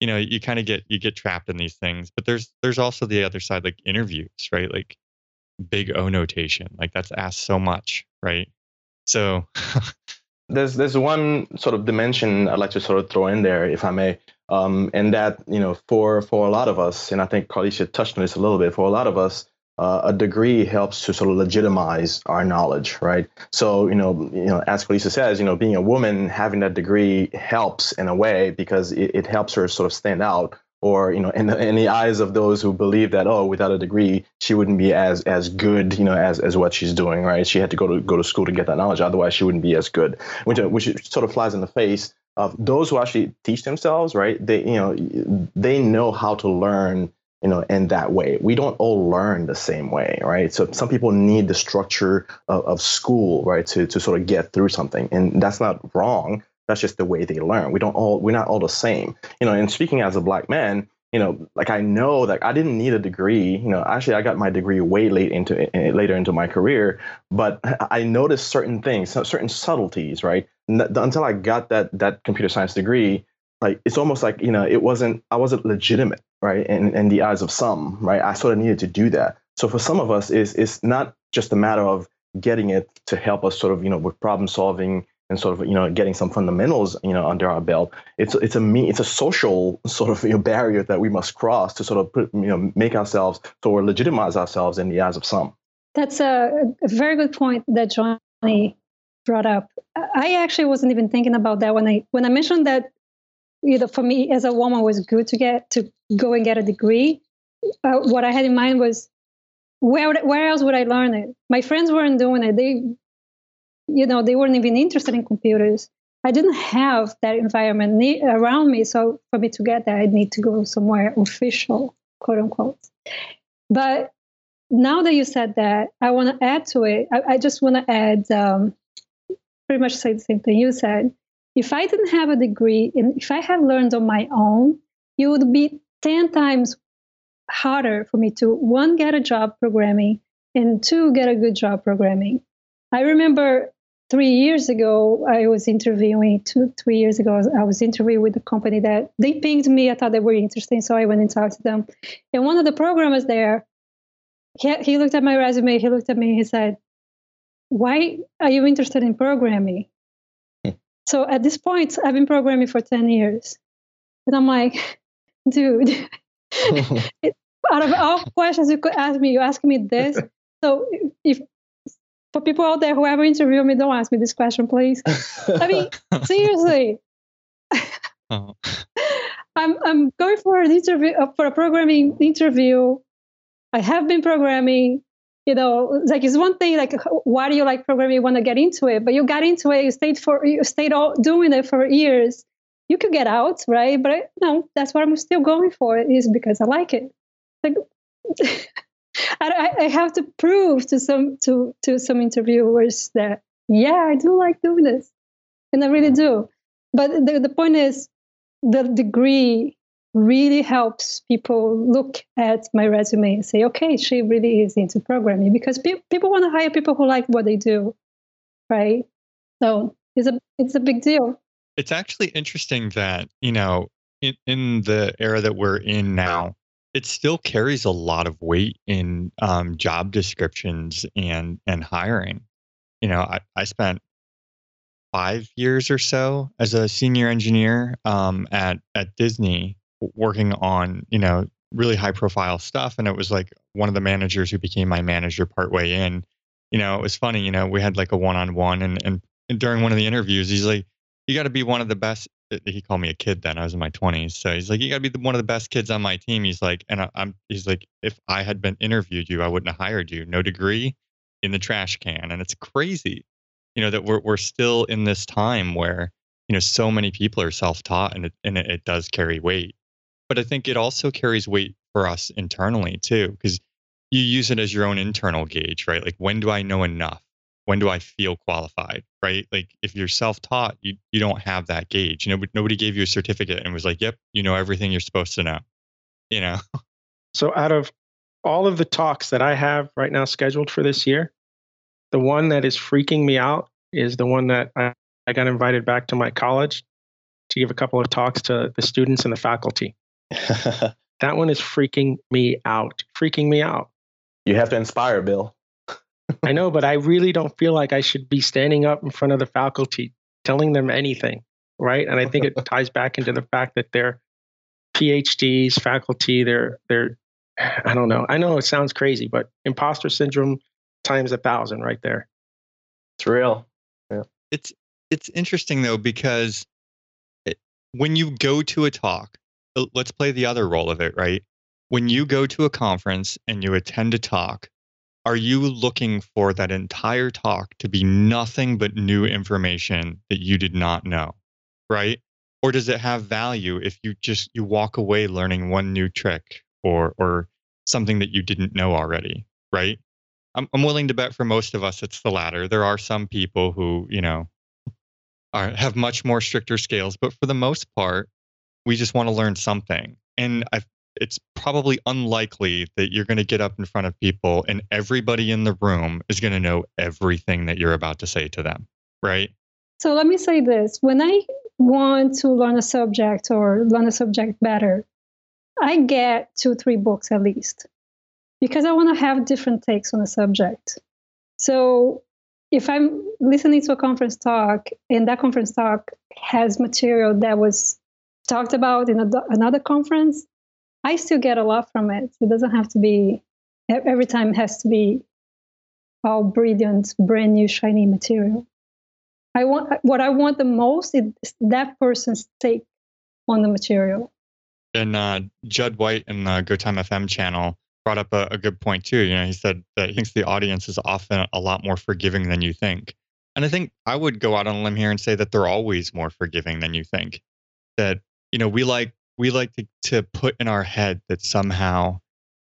you know, you kind of get you get trapped in these things. But there's there's also the other side, like interviews, right? Like big O notation. Like that's asked so much, right? So <laughs> there's there's one sort of dimension I'd like to sort of throw in there, if I may, um, and that you know for for a lot of us, and I think Carlisia touched on this a little bit. For a lot of us, uh, a degree helps to sort of legitimize our knowledge, right? So, you know, you know, as Lisa says, you know, being a woman, having that degree helps in a way because it, it helps her sort of stand out. Or, you know, in the, in the eyes of those who believe that, oh, without a degree, she wouldn't be as as good, you know, as as what she's doing, right? She had to go to go to school to get that knowledge, otherwise she wouldn't be as good. Which uh, which sort of flies in the face of those who actually teach themselves, right? They, you know, they know how to learn you know, in that way. We don't all learn the same way, right? So some people need the structure of, of school, right, to, to sort of get through something. And that's not wrong. That's just the way they learn. We don't all, we're not all the same. You know, and speaking as a black man, you know, like I know that I didn't need a degree. You know, actually, I got my degree way late into eh, eh, later into my career, but <laughs> I noticed certain things, certain subtleties, right? Until I got that that computer science degree, like it's almost like you know, it wasn't I wasn't legitimate right? In, in the eyes of some, right? I sort of needed to do that. So for some of us, it's, it's not just a matter of getting it to help us sort of, you know, with problem solving and sort of, you know, getting some fundamentals, you know, under our belt. It's, it's a me, it's a social sort of you know, barrier that we must cross to sort of put, you know, make ourselves, so legitimize ourselves in the eyes of some. That's a, a very good point that Johnny brought up. I actually wasn't even thinking about that when I when I mentioned that you know, for me as a woman was good to get to go and get a degree. Uh, what I had in mind was where where else would I learn it? My friends weren't doing it. They, you know, they weren't even interested in computers. I didn't have that environment around me. So for me to get that, I need to go somewhere official, quote unquote. But now that you said that, I want to add to it. I, I just want to add, um, pretty much say the same thing you said if I didn't have a degree and if I had learned on my own, it would be 10 times harder for me to one, get a job programming, and two, get a good job programming. I remember three years ago, I was interviewing, two, three years ago, I was interviewing with a company that they pinged me. I thought they were interesting, so I went and talked to them. And one of the programmers there, he, he looked at my resume, he looked at me, he said, Why are you interested in programming? Hmm. So at this point, I've been programming for 10 years. And I'm like, <laughs> dude, <laughs> <laughs> out of all questions you could ask me, you ask me this. So if for people out there who ever interview me, don't ask me this question, please. I mean, <laughs> seriously. Oh. <laughs> I'm I'm going for an interview uh, for a programming interview. I have been programming you know, like it's one thing like why do you like programming? You want to get into it, but you got into it, you stayed for you stayed all doing it for years. You could get out, right? But no, that's what I'm still going for is because I like it. Like <laughs> I, I have to prove to some to to some interviewers that yeah, I do like doing this, and I really do. But the the point is, the degree really helps people look at my resume and say, okay, she really is into programming because pe- people want to hire people who like what they do, right? So it's a it's a big deal. It's actually interesting that you know in, in the era that we're in now, it still carries a lot of weight in um, job descriptions and and hiring. You know, I, I spent five years or so as a senior engineer um, at at Disney, working on you know really high profile stuff and it was like one of the managers who became my manager partway in you know it was funny you know we had like a one-on-one and and, and during one of the interviews he's like you got to be one of the best uh, he called me a kid then i was in my 20s so he's like you got to be one of the best kids on my team he's like and I, i'm he's like if i had been interviewed you i wouldn't have hired you no degree in the trash can and it's crazy you know that we're, we're still in this time where you know so many people are self-taught and it, and it, it does carry weight but I think it also carries weight for us internally too, because you use it as your own internal gauge, right? Like when do I know enough? When do I feel qualified, right? Like if you're self-taught, you you don't have that gauge. You know, nobody gave you a certificate and was like, "Yep, you know everything you're supposed to know." <laughs> You know. So out of all of the talks that I have right now scheduled for this year, the one that is freaking me out is the one that I, I got invited back to my college to give a couple of talks to the students and the faculty. <laughs> That one is freaking me out. Freaking me out. you have to inspire, Bill. I know, but I really don't feel like I should be standing up in front of the faculty telling them anything, right? And I think it <laughs> ties back into the fact that they're PhDs, faculty, they're they're I don't know. I know it sounds crazy, but imposter syndrome times a thousand right there. It's real. Yeah. It's it's interesting though because it, when you go to a talk uh, let's play the other role of it right when you go to a conference and you attend a talk are you looking for that entire talk to be nothing but new information that you did not know right or does it have value if you just you walk away learning one new trick or or something that you didn't know already right I'm, I'm willing to bet for most of us it's the latter. There are some people who, you know, are, have much more stricter scales, but for the most part, we just want to learn something. And I, it's probably unlikely that you're going to get up in front of people and everybody in the room is going to know everything that you're about to say to them, right? So let me say this when I want to learn a subject or learn a subject better, I get two, three books at least because I want to have different takes on a subject. So if I'm listening to a conference talk and that conference talk has material that was talked about in a, another conference, I still get a lot from it. It doesn't have to be, every time has to be all brilliant, brand new, shiny material. I want what I want the most is that person's take on the material. And uh, Judd White in the Go Time FM channel brought up a, a good point too. You know, he said that he thinks the audience is often a lot more forgiving than you think. And I think I would go out on a limb here and say that they're always more forgiving than you think. That, you know, we like we like to, to put in our head that somehow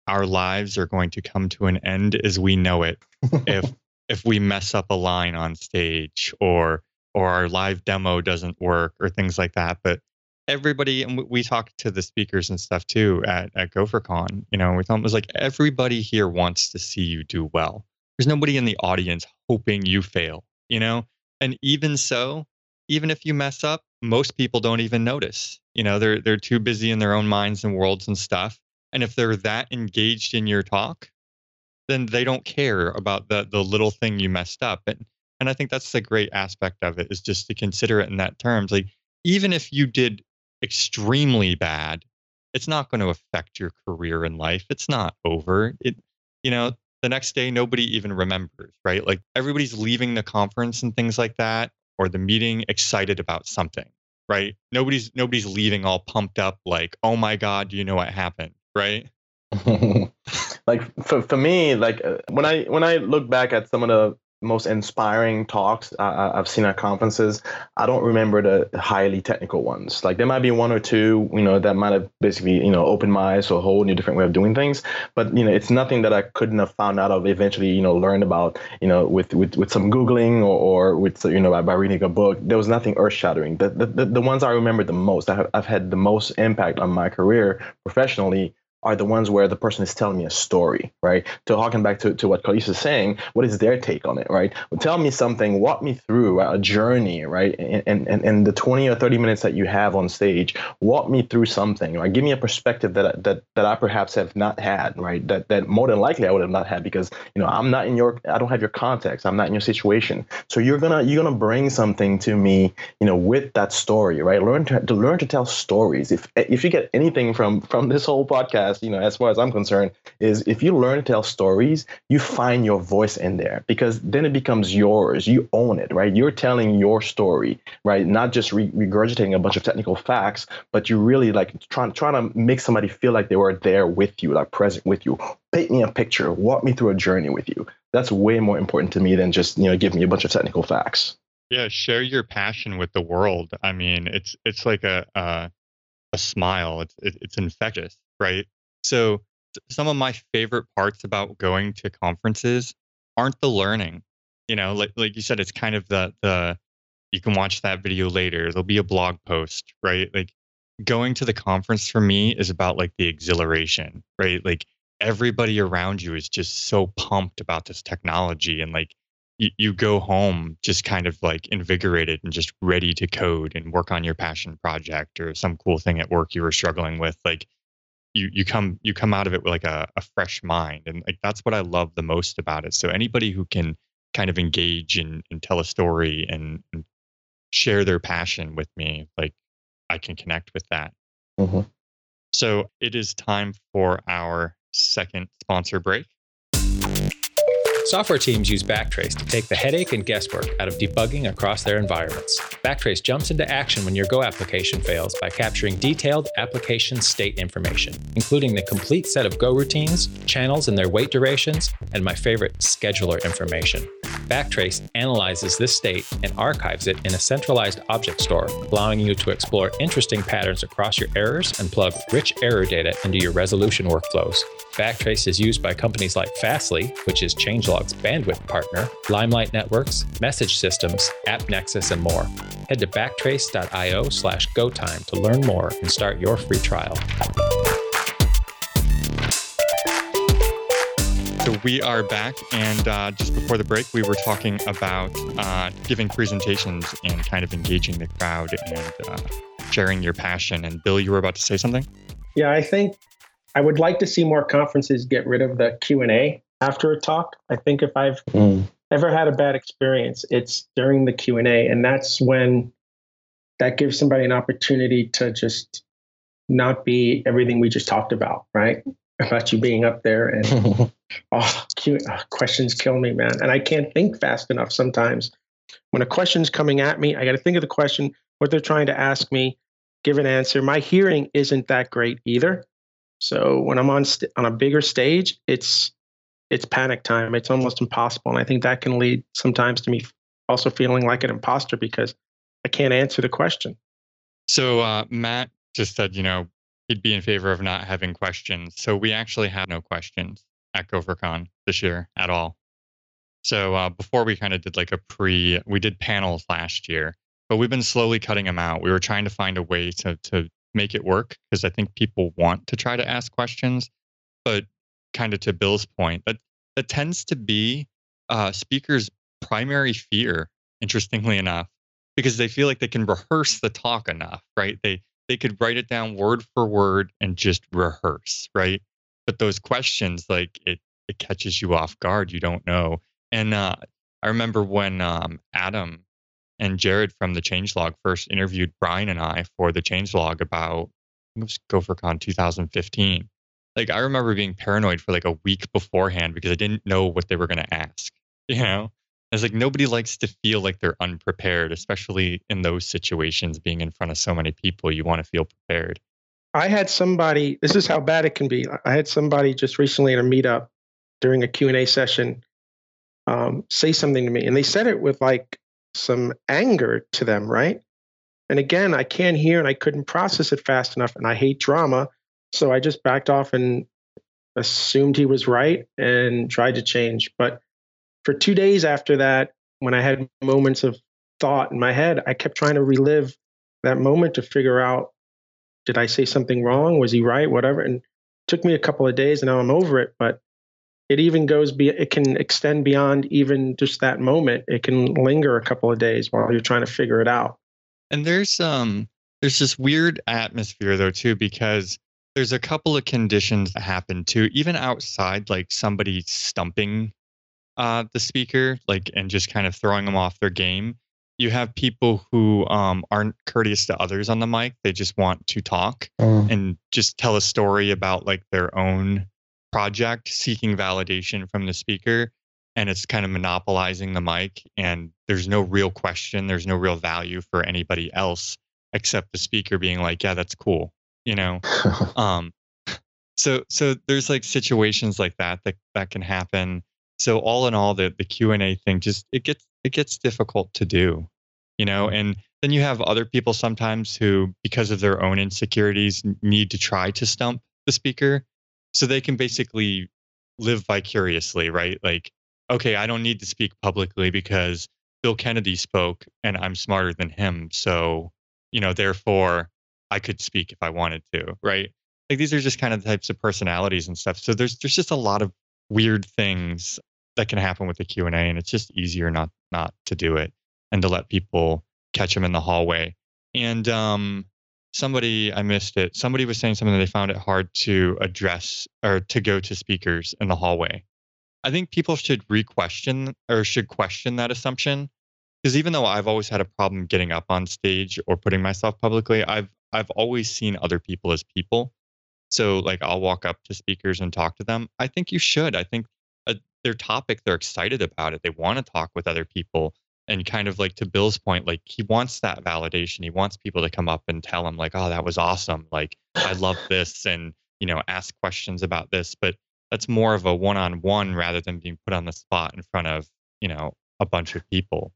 our lives are going to come to an end as we know it. If <laughs> if we mess up a line on stage or or our live demo doesn't work or things like that. But everybody and we talked to the speakers and stuff too at, at gophercon you know we thought it was like everybody here wants to see you do well. There's nobody in the audience hoping you fail you know? And even so even if you mess up most people don't even notice you know they're they're too busy in their own minds and worlds and stuff and if they're that engaged in your talk then they don't care about the the little thing you messed up and and i think that's the great aspect of it is just to consider it in that terms like even if you did extremely bad, it's not going to affect your career in life. It's not over. It, you know, the next day nobody even remembers, right? Like everybody's leaving the conference and things like that, or the meeting excited about something, right? Nobody's nobody's leaving all pumped up, like, oh my god, you know what happened, right? <laughs> like for, for me like uh, when i when i look back at some of the most inspiring talks uh, I've seen at conferences. I don't remember the highly technical ones. Like there might be one or two, you know, that might have basically, you know, opened my eyes to a whole new different way of doing things. But you know, it's nothing that I couldn't have found out of eventually, you know, learned about, you know, with with, with some googling or, or with you know by, by reading a book. There was nothing earth shattering. The, the the ones I remember the most, I have, I've had the most impact on my career professionally are the ones where the person is telling me a story, right? To harken back to, to what Khalees is saying, what is their take on it, right? Well, tell me something, walk me through a journey, right? And, and, and the 20 or 30 minutes that you have on stage, walk me through something, right? Give me a perspective that, that, that I perhaps have not had, right? That, that more than likely I would have not had because, you know, I'm not in your, I don't have your context. I'm not in your situation. So you're to, you're to bring something to me, you know, with that story, right? Learn to, to learn to tell stories. If, if you get anything from, from this whole podcast, you know, as far as I'm concerned, is if you learn to tell stories, you find your voice in there because then it becomes yours. You own it, right? You're telling your story, right? Not just re- regurgitating a bunch of technical facts, but you really like trying trying to make somebody feel like they were there with you, like present with you. Paint me a picture, walk me through a journey with you. That's way more important to me than just you know give me a bunch of technical facts. Yeah, share your passion with the world. I mean, it's it's like a a, a smile. It's it's infectious, right? So some of my favorite parts about going to conferences aren't the learning. You know, like like you said, it's kind of the the you can watch that video later. There'll be a blog post, right? Like going to the conference for me is about like the exhilaration, right? Like everybody around you is just so pumped about this technology and like you, you go home just kind of like invigorated and just ready to code and work on your passion project or some cool thing at work you were struggling with like you you come you come out of it with like a, a fresh mind and like that's what i love the most about it. So anybody who can kind of engage and, and tell a story and, and share their passion with me like i can connect with that. Hmm so it is time for our second sponsor break Software teams use Backtrace to take the headache and guesswork out of debugging across their environments. Backtrace jumps into action when your Go application fails by capturing detailed application state information, including the complete set of Go routines, channels and their wait durations, and my favorite, scheduler information. Backtrace analyzes this state and archives it in a centralized object store, allowing you to explore interesting patterns across your errors and plug rich error data into your resolution workflows. Backtrace is used by companies like Fastly, which is Changelog's bandwidth partner, Limelight Networks, Message Systems, AppNexus, and more. Head to backtrace.io slash GoTime to learn more and start your free trial. So we are back, and uh, just before the break, we were talking about uh, giving presentations and kind of engaging the crowd and uh, sharing your passion. And Bill, you were about to say something. Yeah, I think I would like to see more conferences get rid of the Q and A after a talk. I think if I've Mm. ever had a bad experience, it's during the Q and A, and that's when that gives somebody an opportunity to just not be everything we just talked about, right? About you being up there and <laughs> oh, Q, oh, questions kill me, man, and I can't think fast enough sometimes. When a question's coming at me, I got to think of the question, what they're trying to ask me, give an answer. My hearing isn't that great either. So when I'm on st- on a bigger stage, it's it's panic time. It's almost impossible, and I think that can lead sometimes to me also feeling like an imposter because I can't answer the question. So uh, Matt just said, you know, he'd be in favor of not having questions. So we actually had no questions at GopherCon this year at all. So uh, before we kind of did like a pre, we did panels last year, but we've been slowly cutting them out. We were trying to find a way to to make it work because I think people want to try to ask questions, but kind of to Bill's point, that that tends to be uh, speakers' primary fear. Interestingly enough, because they feel like they can rehearse the talk enough, right? They they could write it down word for word and just rehearse, right? But those questions, like it, it catches you off guard. You don't know. And uh, I remember when um, Adam and Jared from the Changelog first interviewed Brian and I for the Changelog about was GopherCon 2015. Like I remember being paranoid for like a week beforehand because I didn't know what they were going to ask. <laughs> You know, it's like nobody likes to feel like they're unprepared, especially in those situations. Being in front of so many people, you want to feel prepared. I had somebody. This is how bad it can be. I had somebody just recently in a meetup during a Q and A session um, say something to me, and they said it with like some anger to them, right? And again, I can't hear and I couldn't process it fast enough, and I hate drama, so I just backed off and assumed he was right and tried to change. But for two days after that, when I had moments of thought in my head, I kept trying to relive that moment to figure out did I say something wrong? Was he right? Whatever. And took me a couple of days and now I'm over it. But it even goes be it can extend beyond even just that moment. It can linger a couple of days while you're trying to figure it out. And there's um there's this weird atmosphere though too because there's a couple of conditions that happen too, even outside like somebody stumping uh the speaker like and just kind of throwing them off their game. You have people who um aren't courteous to others on the mic. They just want to talk Mm. and just tell a story about like their own project seeking validation from the speaker and it's kind of monopolizing the mic and there's no real question there's no real value for anybody else except the speaker being like yeah that's cool you know? <laughs> Um so so there's like situations like that that that can happen. So all in all the the q&a thing just it gets it gets difficult to do you know? And then you have other people sometimes who because of their own insecurities need to try to stump the speaker so they can basically live vicariously right like okay, I don't need to speak publicly because Bill Kennedy spoke and I'm smarter than him. So, you know, therefore I could speak if I wanted to, right? Like these are just kind of the types of personalities and stuff. So there's there's just a lot of weird things that can happen with the Q&A and it's just easier not not to do it and to let people catch them in the hallway. And um somebody I missed it. Somebody was saying something that they found it hard to address or to go to speakers in the hallway. I think people should re-question or should question that assumption because even though I've always had a problem getting up on stage or putting myself publicly, I've I've always seen other people as people. So like I'll walk up to speakers and talk to them. I think you should. I think uh, their topic they're excited about it. They want to talk with other people and kind of like to Bill's point, like he wants that validation. He wants people to come up and tell him like, "Oh, that was awesome! Like I love <sighs> this," and you know, ask questions about this. But that's more of a one-on-one rather than being put on the spot in front of you know a bunch of people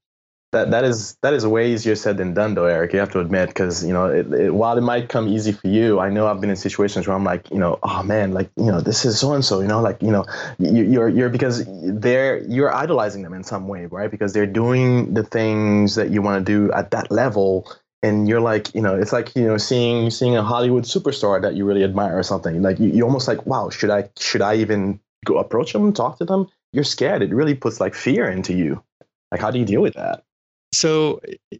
that that is that is way easier said than done though erik you have to admit because you know it, it, while it might come easy for you i know i've been in situations where i'm like you know oh man like you know this is so and so you know like you know you, you're you're because they're you're idolizing them in some way right? Because they're doing the things that you want to do at that level and you're like you know it's like you know seeing seeing a hollywood superstar that you really admire or something like you, you're almost like wow should i should i even go approach them talk to them? You're scared. It really puts like fear into you. Like how do you deal with that so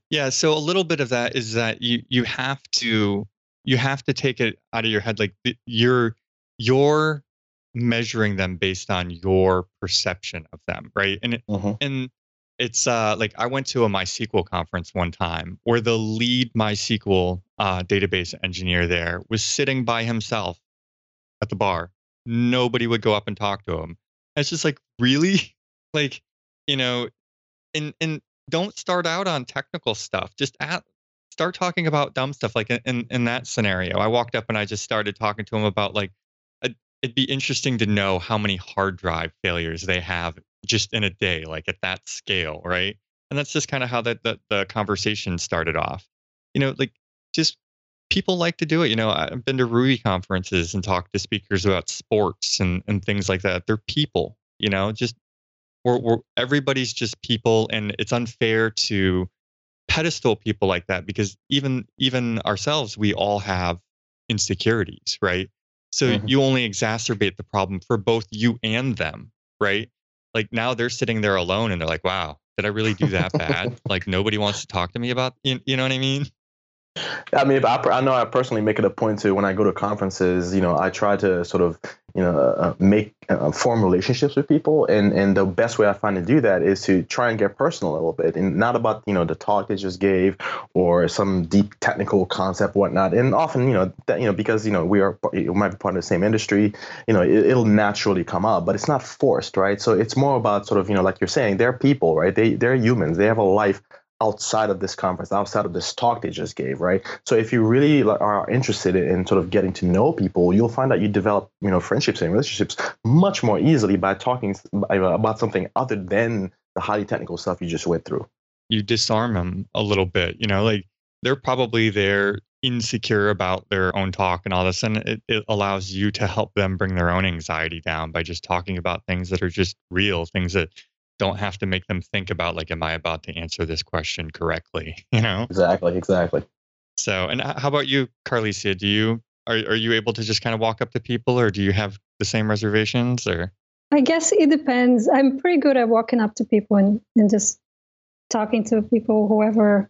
yeah so a little bit of that is that you you have to you have to take it out of your head like you're you're measuring them based on your perception of them right? And mm-hmm. and it's uh like i went to a mysql conference one time where the lead mysql uh, database engineer there was sitting by himself at the bar. Nobody would go up and talk to him. It's just like really? <laughs> Like you know and and don't start out on technical stuff. Just at, start talking about dumb stuff. Like in, in that scenario, I walked up and I just started talking to him about like, a, it'd be interesting to know how many hard drive failures they have just in a day, like at that scale, right? And that's just kind of how that the, the conversation started off. You know, like just people like to do it. You know, I've been to Ruby conferences and talked to speakers about sports and, and things like that. They're people, you know, just we're, we're everybody's just people and it's unfair to pedestal people like that because even even ourselves we all have insecurities right? So mm-hmm. you only exacerbate the problem for both you and them right? Like now they're sitting there alone and they're like wow did i really do that bad? <laughs> Like nobody wants to talk to me about you, you know what i mean I mean, I, I know I personally make it a point to when I go to conferences, you know, I try to sort of, you know, uh, uh, make uh, form relationships with people, and and the best way I find to do that is to try and get personal a little bit, and not about you know the talk they just gave or some deep technical concept, whatnot. And often, you know, that you know because you know we are we might be part of the same industry, you know, it, it'll naturally come up, but it's not forced, right? So it's more about sort of you know, like you're saying, they're people, right? They they're humans. They have a life outside of this conference, outside of this talk they just gave, right? So if you really are interested in sort of getting to know people, you'll find that you develop, you know, friendships and relationships much more easily by talking uh, about something other than the highly technical stuff you just went through. You disarm them a little bit, you know, like they're probably there insecure about their own talk and all this and it, it allows you to help them bring their own anxiety down by just talking about things that are just real things that don't have to make them think about like am i about to answer this question correctly <laughs> you know? Exactly exactly. So and how about you carlisia? Do you are, are you able to just kind of walk up to people or do you have the same reservations or? I guess it depends. I'm pretty good at walking up to people and, and just talking to people whoever.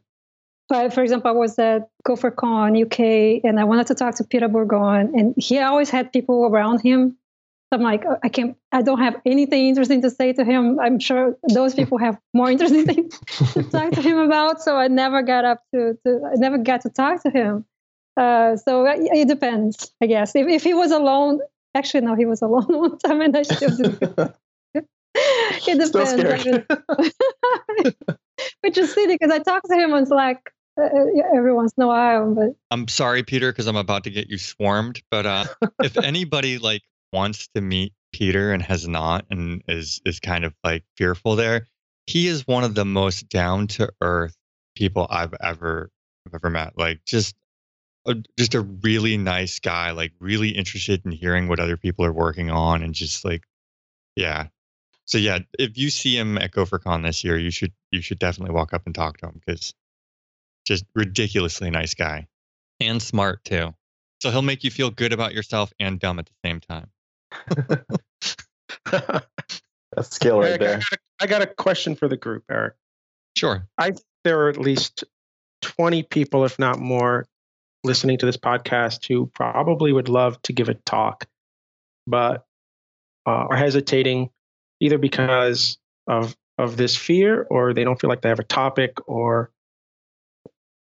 But for example i was at GopherCon uk and i wanted to talk to peter bourgon and he always had people around him I'm like, oh, I can't, I don't have anything interesting to say to him. I'm sure those people have more interesting <laughs> things to talk to him about. So I never got up to, to I never got to talk to him. Uh, so it depends, I guess. If, if he was alone, actually, no, he was alone <laughs> one time and I still do. <laughs> it depends. Which is silly because I talk to him on Slack uh, uh every once in a while. But I'm sorry, Peter, because I'm about to get you swarmed. But uh, if anybody like wants to meet Peter and has not and is is kind of like fearful there. He is one of the most down to earth people I've ever I've ever met. Like just a, just a really nice guy, like really interested in hearing what other people are working on and just like yeah. So yeah, if you see him at GopherCon this year, you should you should definitely walk up and talk to him because just ridiculously nice guy and smart too. So he'll make you feel good about yourself and dumb at the same time. <laughs> That's skill right Erik, I got, a, I got a question for the group, Erik. Sure. I think there are at least 20 people, if not more, listening to this podcast who probably would love to give a talk, but uh, are hesitating either because of of this fear or they don't feel like they have a topic or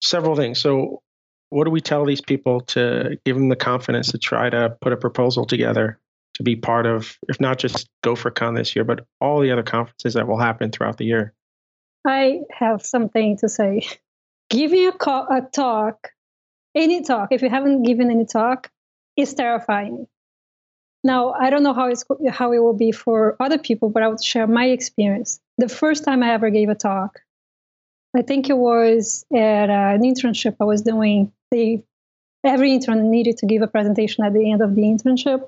several things. So, what do we tell these people to give them the confidence to try to put a proposal together to be part of, if not just GopherCon this year, but all the other conferences that will happen throughout the year? I have something to say. Giving a, co- a talk, any talk, if you haven't given any talk, is terrifying. Now, I don't know how it's how it will be for other people, but I would share my experience. The first time I ever gave a talk, I think it was at uh, an internship I was doing. They every intern needed to give a presentation at the end of the internship,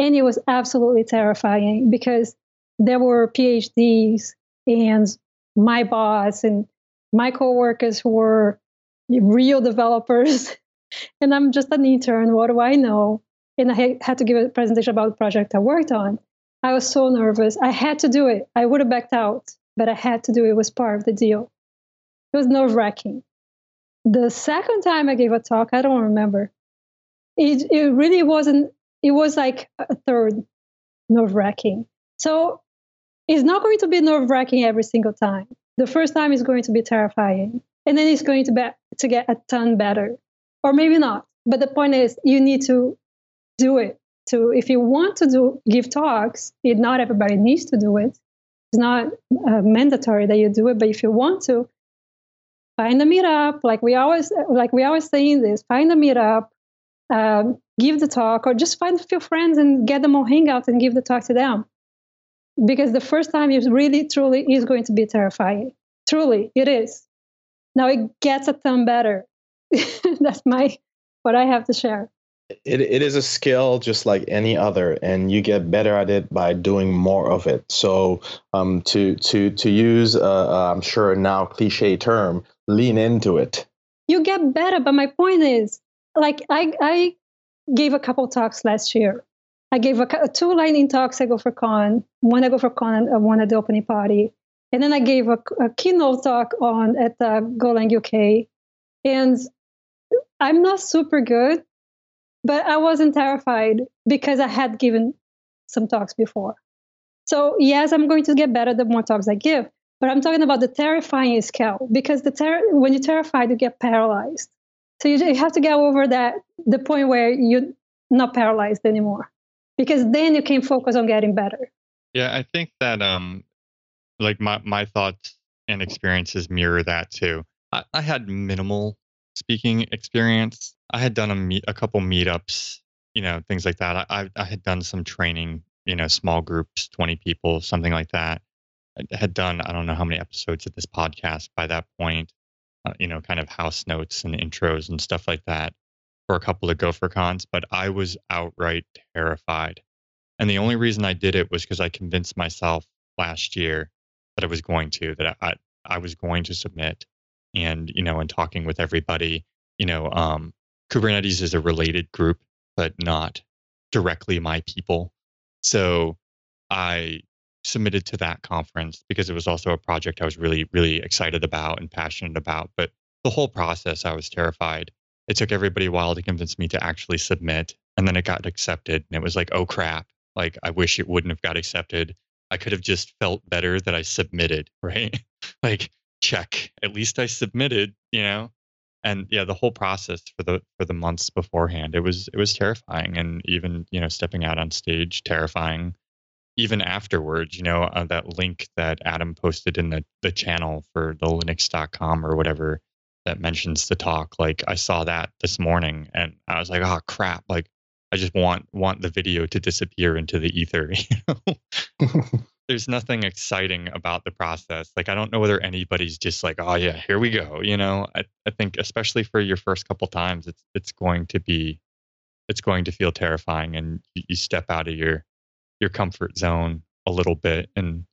and it was absolutely terrifying because there were PhDs and my boss and my coworkers who were real developers, <laughs> and I'm just an intern. What do I know? And I had to give a presentation about the project I worked on. I was so nervous. I had to do it. I would have backed out, but I had to do it. It was part of the deal. It was nerve wracking. The second time I gave a talk, I don't remember. It, it really wasn't, it was like a third nerve wracking. So it's not going to be nerve wracking every single time. The first time is going to be terrifying, and then it's going to be to get a ton better, or maybe not. But the point is, you need to do it. To if you want to do give talks, it, not everybody needs to do it. It's not uh, mandatory that you do it, but if you want to, find a meetup. Like we always like we always saying this: find a meetup, um, give the talk, or just find a few friends and get them on Hangout and give the talk to them. Because the first time is really truly is going to be terrifying. Truly it is. Now it gets a ton better. <laughs> That's my what i have to share. It, it is a skill just like any other, and you get better at it by doing more of it. So, um, to to to use, uh, I'm sure now cliche term, lean into it. you get better but my point is like i i gave a couple talks last year. I gave a, two lightning talks I GopherCon, one at GopherCon and one at the opening party. And then i gave a, a keynote talk on at uh, golang uk and i'm not super good but i wasn't terrified because i had given some talks before. So yes i'm going to get better the more talks i give but i'm talking about the terrifying scale because the ter- when you're terrified you get paralyzed so you, you have to get over that the point where you're not paralyzed anymore because then you can focus on getting better Yeah, I think that um, like my my thoughts and experiences mirror that too. I, I had minimal speaking experience. I had done a meet, a couple meetups, you know, things like that. I, I I had done some training, you know, small groups, twenty people, something like that. I had done I don't know how many episodes of this podcast by that point. Uh, you know, kind of house notes and intros and stuff like that for a couple of GopherCons, but I was outright terrified. And the only reason I did it was because I convinced myself last year that I was going to, that I, I was going to submit. And, you know, in talking with everybody, you know, um, Kubernetes is a related group, but not directly my people. So I submitted to that conference because it was also a project I was really, really excited about and passionate about. But the whole process, I was terrified. It took everybody a while to convince me to actually submit. And then it got accepted. And it was like, oh crap. Like, I wish it wouldn't have got accepted. I could have just felt better that I submitted, <laughs> right? like, check. At least I submitted, you know? And yeah, the whole process for the for the months beforehand, it was it was terrifying. And even, you know, stepping out on stage, terrifying even afterwards, you know, uh, that link that Adam posted in the, the channel for the linux.com or whatever that mentions the talk, like I saw that this morning and I was like, oh crap, like I just want want the video to disappear into the ether. <laughs> You know? <laughs> There's nothing exciting about the process. Like I don't know whether anybody's just like, oh yeah, here we go. You know, I, I think especially for your first couple times, it's it's going to be it's going to feel terrifying and you, you step out of your your comfort zone a little bit and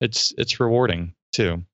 it's it's rewarding too.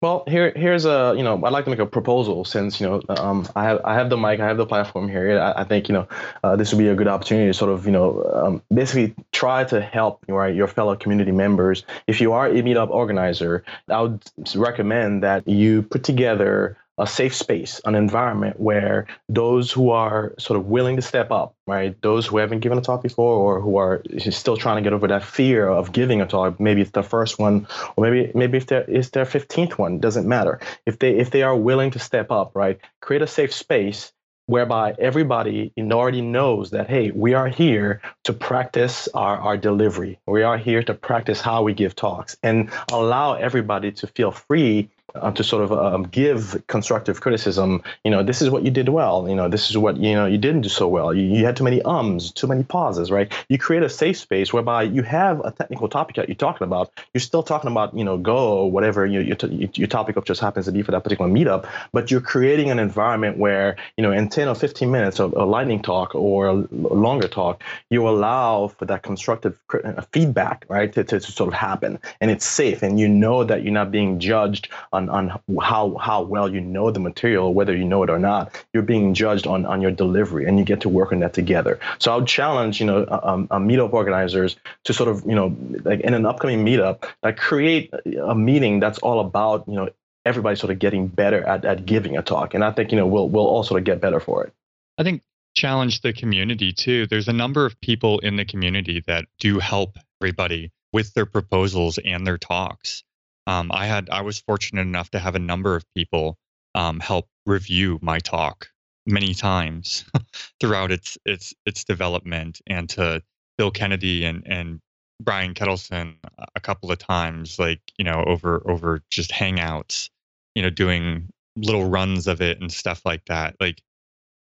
Well, here here's a you know I'd like to make a proposal since you know um, I have I have the mic I have the platform here I, I think you know uh, this would be a good opportunity to sort of you know um, basically try to help right your fellow community members. If you are a meetup organizer, I would recommend that you put together a safe space, an environment where those who are sort of willing to step up, right, those who haven't given a talk before or who are still trying to get over that fear of giving a talk, maybe it's their first one, or maybe maybe if there is their 15th one, doesn't matter. If they if they are willing to step up, right, create a safe space whereby everybody already knows that hey we are here to practice our, our delivery we are here to practice how we give talks and allow everybody to feel free uh, to sort of um, give constructive criticism. You know, this is what you did well. You know, this is what you know you didn't do so well. You, you had too many ums, too many pauses, right? You create a safe space whereby you have a technical topic that you're talking about. You're still talking about you know Go or whatever you, your, your topic of just happens to be for that particular meetup, but you're creating an environment where you know in 10 or 15 minutes of a lightning talk or a longer talk, you allow for that constructive uh, feedback, right, to, to, to sort of happen, and it's safe, and you know that you're not being judged on, on how how well you know the material, whether you know it or not. You're being judged on on your delivery, and you get to work on that together. So I would challenge you know um, uh, meetup organizers to sort of you know like in an upcoming meetup, like create a meeting that's all about you know everybody sort of getting better at, at giving a talk, and I think you know we'll we'll all sort of get better for it. I think challenge the community too. There's a number of people in the community that do help everybody with their proposals and their talks um, I had I was fortunate enough to have a number of people um, help review my talk many times <laughs> throughout its its its development, and to Bill Kennedy and and Brian Ketelsen a couple of times, like you know over over just hangouts, you know doing little runs of it and stuff like that. Like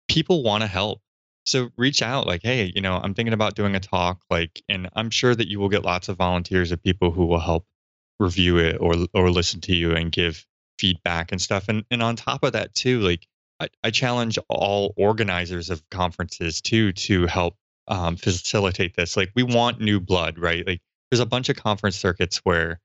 people want to help so reach out like hey you know i'm thinking about doing a talk like and i'm sure that you will get lots of volunteers of people who will help review it or or listen to you and give feedback and stuff. And and on top of that too, like I, I challenge all organizers of conferences too to help um, facilitate this. Like we want new blood, right? Like there's a bunch of conference circuits where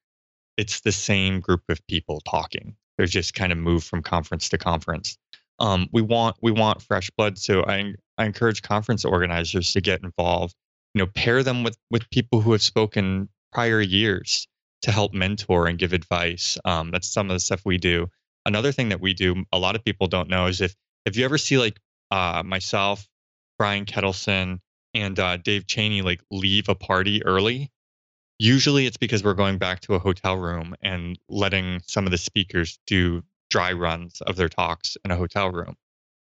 it's the same group of people talking. They're just kind of moved from conference to conference. Um, we want we want fresh blood. So I I encourage conference organizers to get involved. You know, pair them with with people who have spoken prior years to help mentor and give advice. Um, that's some of the stuff we do. Another thing that we do, a lot of people don't know, is if if you ever see like uh, myself, Brian Ketelsen, and uh, Dave Cheney like leave a party early, usually it's because we're going back to a hotel room and letting some of the speakers do dry runs of their talks in a hotel room,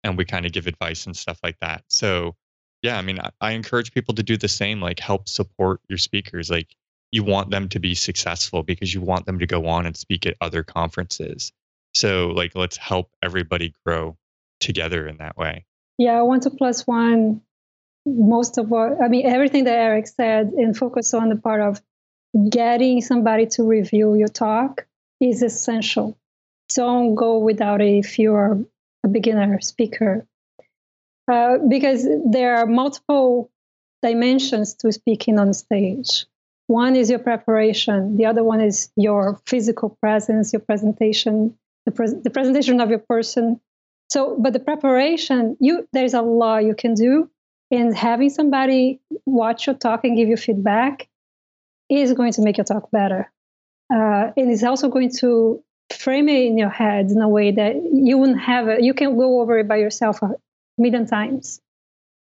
and we kind of give advice and stuff like that. So yeah, I mean, I, I encourage people to do the same, like help support your speakers. Like you want them to be successful because you want them to go on and speak at other conferences. So, like, let's help everybody grow together in that way. Yeah, one to plus one. Most of what I mean, everything that Erik said, and focus on the part of getting somebody to review your talk is essential. Don't go without a if you're a beginner speaker, uh, because there are multiple dimensions to speaking on stage. One is your preparation. The other one is your physical presence, your presentation, the, pre- the presentation of your person. So, but the preparation, you there's a lot you can do, and having somebody watch your talk and give you feedback is going to make your talk better. Uh, and it's also going to frame it in your head in a way that you wouldn't have it. You can go over it by yourself a million times.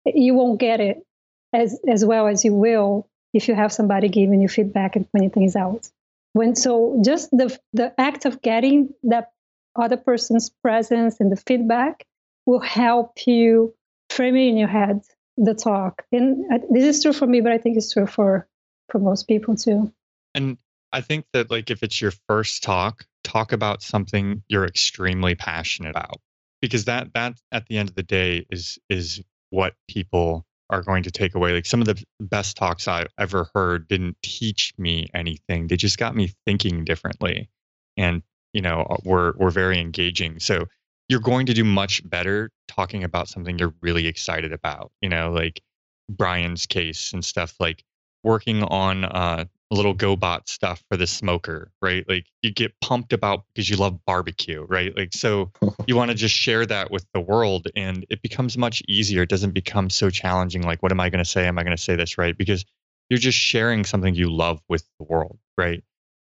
You won't get it as as well as you will if you have somebody giving you feedback and pointing things out. When so just the the act of getting that other person's presence and the feedback will help you frame it in your head the talk. And uh, this is true for me, but I think it's true for for most people too. And I think that like if it's your first talk, talk about something you're extremely passionate about because that that at the end of the day is is what people are going to take away. Like some of the best talks I've ever heard didn't teach me anything. They just got me thinking differently. And, you know, uh, were were very engaging. So you're going to do much better talking about something you're really excited about, you know, like Brian's case and stuff like working on uh, little GoBot stuff for the smoker, right? Like you get pumped about because you love barbecue, right? Like so <laughs> you want to just share that with the world and it becomes much easier. It doesn't become so challenging like what am I going to say? Am I going to say this right? Because you're just sharing something you love with the world, right?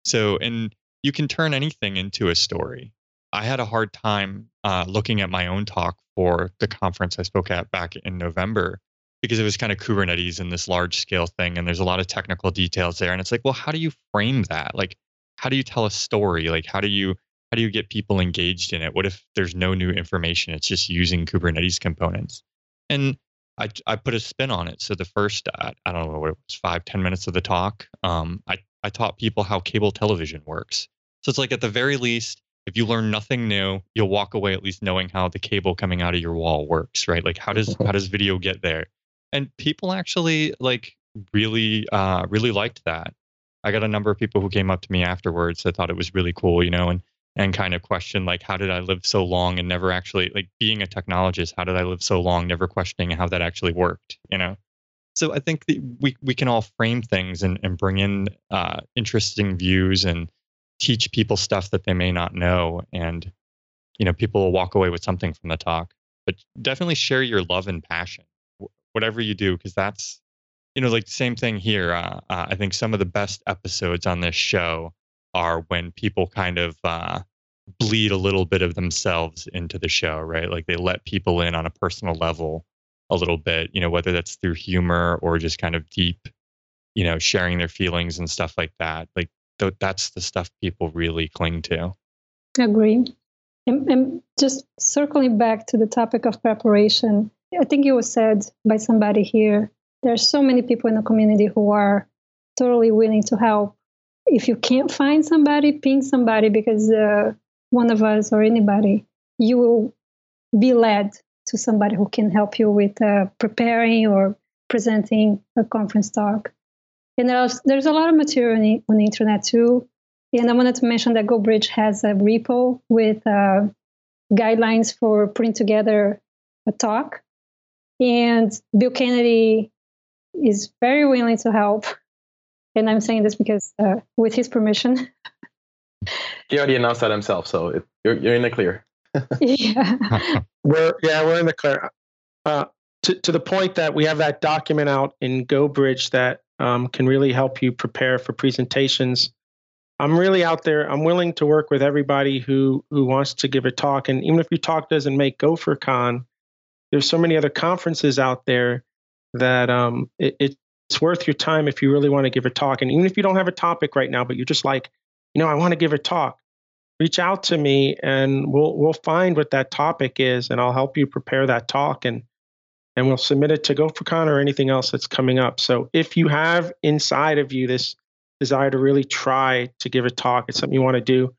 So and you can turn anything into a story. I had a hard time uh, looking at my own talk for the conference I spoke at back in November because it was kind of Kubernetes and this large scale thing, and there's a lot of technical details there. And it's like, well, how do you frame that? Like, how do you tell a story? Like, how do you how do you get people engaged in it? What if there's no new information? It's just using Kubernetes components. And I, I put a spin on it. So the first, uh, I don't know what it was, five ten minutes of the talk, um, I, I taught people how cable television works. So it's like at the very least, if you learn nothing new, you'll walk away at least knowing how the cable coming out of your wall works, right? Like how does how does video get there? And people actually like really uh really liked that. I got a number of people who came up to me afterwards that thought it was really cool you know and and kind of questioned like how did i live so long and never actually like being a technologist how did i live so long? never questioning how that actually worked you know? So i think that we we can all frame things and, and bring in uh, interesting views and teach people stuff that they may not know and you know people will walk away with something from the talk. But definitely share your love and passion whatever you do because that's you know like same thing here uh, uh, i think some of the best episodes on this show are when people kind of uh, bleed a little bit of themselves into the show right? Like they let people in on a personal level a little bit you know whether that's through humor or just kind of deep you know sharing their feelings and stuff like that like th- that's the stuff people really cling to. Agree. And, and just circling back to the topic of preparation I think it was said by somebody here. There are so many people in the community who are totally willing to help. If you can't find somebody, ping somebody because uh, one of us or anybody, you will be led to somebody who can help you with uh, preparing or presenting a conference talk. And there's, there's a lot of material on the, on the internet too. And I wanted to mention that GoBridge has a repo with uh, guidelines for putting together a talk. And Bill Kennedy is very willing to help. And I'm saying this because, uh, with his permission. <laughs> he already announced that himself, so it, you're, you're in the clear. <laughs> <laughs> yeah. we're yeah we're in the clear. Uh, to to the point that we have that document out in GoBridge that um, can really help you prepare for presentations. I'm really out there. I'm willing to work with everybody who who wants to give a talk, and even if your talk doesn't make GopherCon, there's so many other conferences out there that um, it, it's worth your time if you really want to give a talk. And even if you don't have a topic right now, but you're just like, you know, I want to give a talk, reach out to me and we'll we'll find what that topic is, and I'll help you prepare that talk and and we'll submit it to GopherCon or anything else that's coming up. So if you have inside of you this desire to really try to give a talk, it's something you want to do,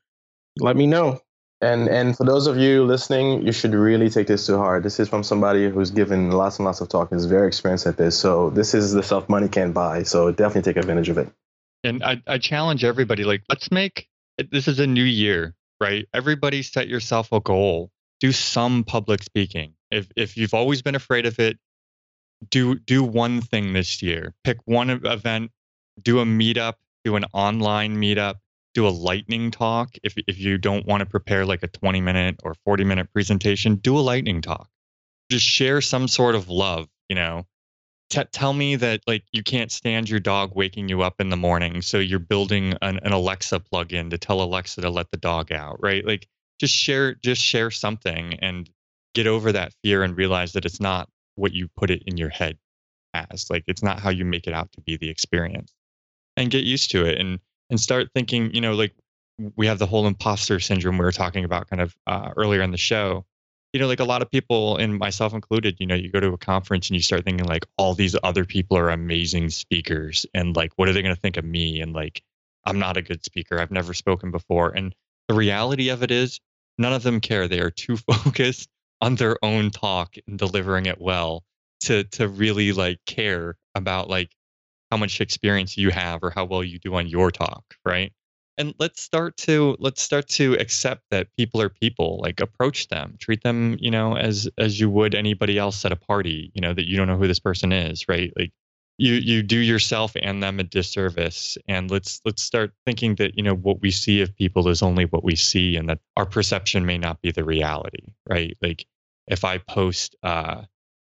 let me know. And and for those of you listening, you should really take this to heart. This is from somebody who's given lots and lots of talk and is very experienced at this. So this is the stuff money can't buy. So definitely take advantage of it. And I, I challenge everybody, like, let's make this is a new year, right? Everybody set yourself a goal. Do some public speaking. If if you've always been afraid of it, do do one thing this year. Pick one event, do a meetup, do an online meetup, do a lightning talk. If if you don't want to prepare like a 20 minute or 40 minute presentation do a lightning talk. Just share some sort of love you know? T- tell me that like you can't stand your dog waking you up in the morning so you're building an, an alexa plugin to tell alexa to let the dog out right? Like just share just share something and get over that fear and realize that it's not what you put it in your head as. Like it's not how you make it out to be the experience. And get used to it and and start thinking, you know, like we have the whole imposter syndrome we were talking about kind of uh, earlier in the show. You know, like a lot of people, and myself included, you know, you go to a conference and you start thinking like all these other people are amazing speakers, and like, what are they going to think of me? And like, I'm not a good speaker. I've never spoken before. And the reality of it is, none of them care. They are too <laughs> focused on their own talk and delivering it well to to really like care about like how much experience you have or how well you do on your talk, right? And let's start to let's start to accept that people are people. Like approach them, treat them, you know, as as you would anybody else at a party. You know that you don't know who this person is, right? Like you you do yourself and them a disservice and let's let's start thinking that you know what we see of people is only what we see and that our perception may not be the reality right like if i post uh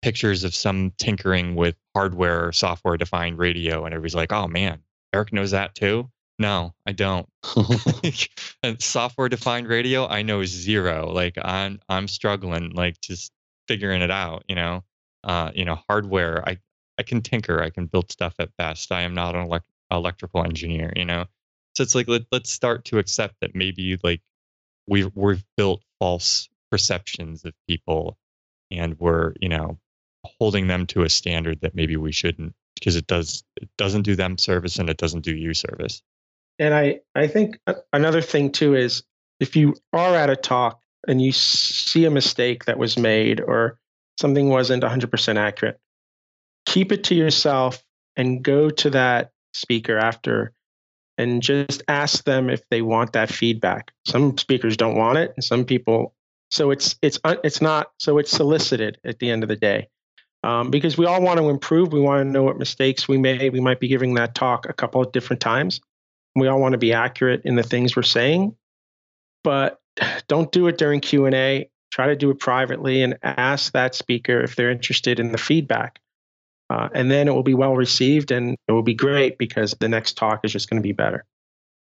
pictures of some tinkering with hardware or software defined radio and everybody's like oh man erik knows that too no i don't <laughs> <laughs> and software defined radio i know zero like i'm i'm struggling like just figuring it out you know uh, you know, hardware. I I can tinker. I can build stuff at best. I am not an elect- electrical engineer, you know. So it's like let, let's start to accept that maybe like we've we've built false perceptions of people, and we're you know holding them to a standard that maybe we shouldn't because it does it doesn't do them service and it doesn't do you service. And I I think uh, another thing too is if you are at a talk and you see a mistake that was made or something wasn't 100% accurate keep it to yourself and go to that speaker after and just ask them if they want that feedback. Some speakers don't want it, and some people. So it's it's it's not so it's solicited at the end of the day, um, because we all want to improve. We want to know what mistakes we made. We might be giving that talk a couple of different times. We all want to be accurate in the things we're saying, but <sighs> don't do it during Q and A. Try to do it privately and ask that speaker if they're interested in the feedback. Uh, and then it will be well received and it will be great because the next talk is just going to be better.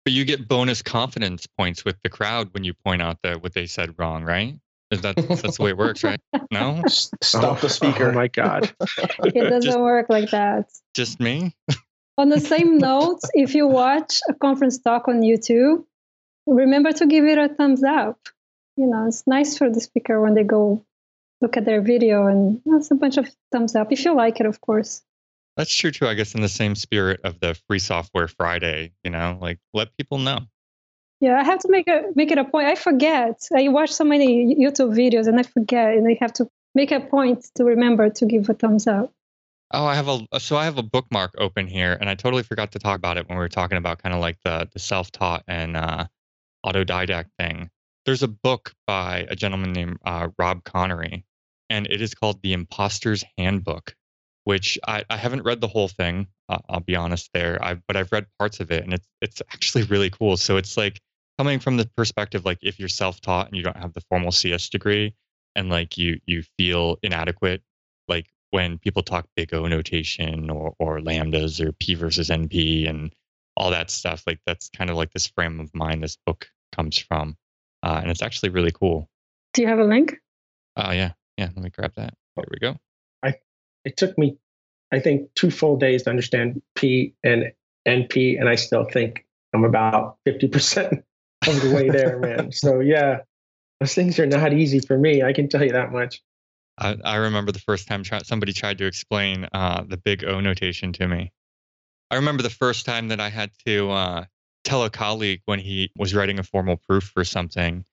But you get bonus confidence points with the crowd when you point out that what they said wrong, right? That, <laughs> that's the way it works, right? No? <laughs> Stop oh, the speaker. Oh my God. <laughs> it doesn't Just- work like that. Just me? On the same note, if you watch a conference talk on YouTube, remember to give it a thumbs up. You know, it's nice for the speaker when they go look at their video and that's a bunch of thumbs up if you like it, of course. That's true too. I guess in the same spirit of the Free Software Friday, you know, like let people know. Yeah, I have to make a make it a point. I forget. I watch so many YouTube videos and I forget, and I have to make a point to remember to give a thumbs up. Oh, I have a so I have a bookmark open here, and I totally forgot to talk about it when we were talking about kind of like the the self taught and uh, autodidact thing. There's a book by a gentleman named uh, Rob Conery, and it is called The Imposter's Handbook, which I, I haven't read the whole thing. Uh, I'll be honest there, I, but I've read parts of it, and it's it's actually really cool. So it's like coming from the perspective like if you're self-taught and you don't have the formal CS degree, and like you you feel inadequate, like when people talk big O notation or or lambdas or P versus NP and all that stuff, like that's kind of like this frame of mind this book comes from, uh, and it's actually really cool. Do you have a link? Oh yeah, yeah. Let me grab that. There we go. I it took me, I think, two full days to understand P and NP, and I still think I'm about 50% of the way there, man. <laughs> So, yeah, those things are not easy for me. I can tell you that much. I, I remember the first time try, somebody tried to explain uh, the big O notation to me. I remember the first time that I had to uh, tell a colleague when he was writing a formal proof for something,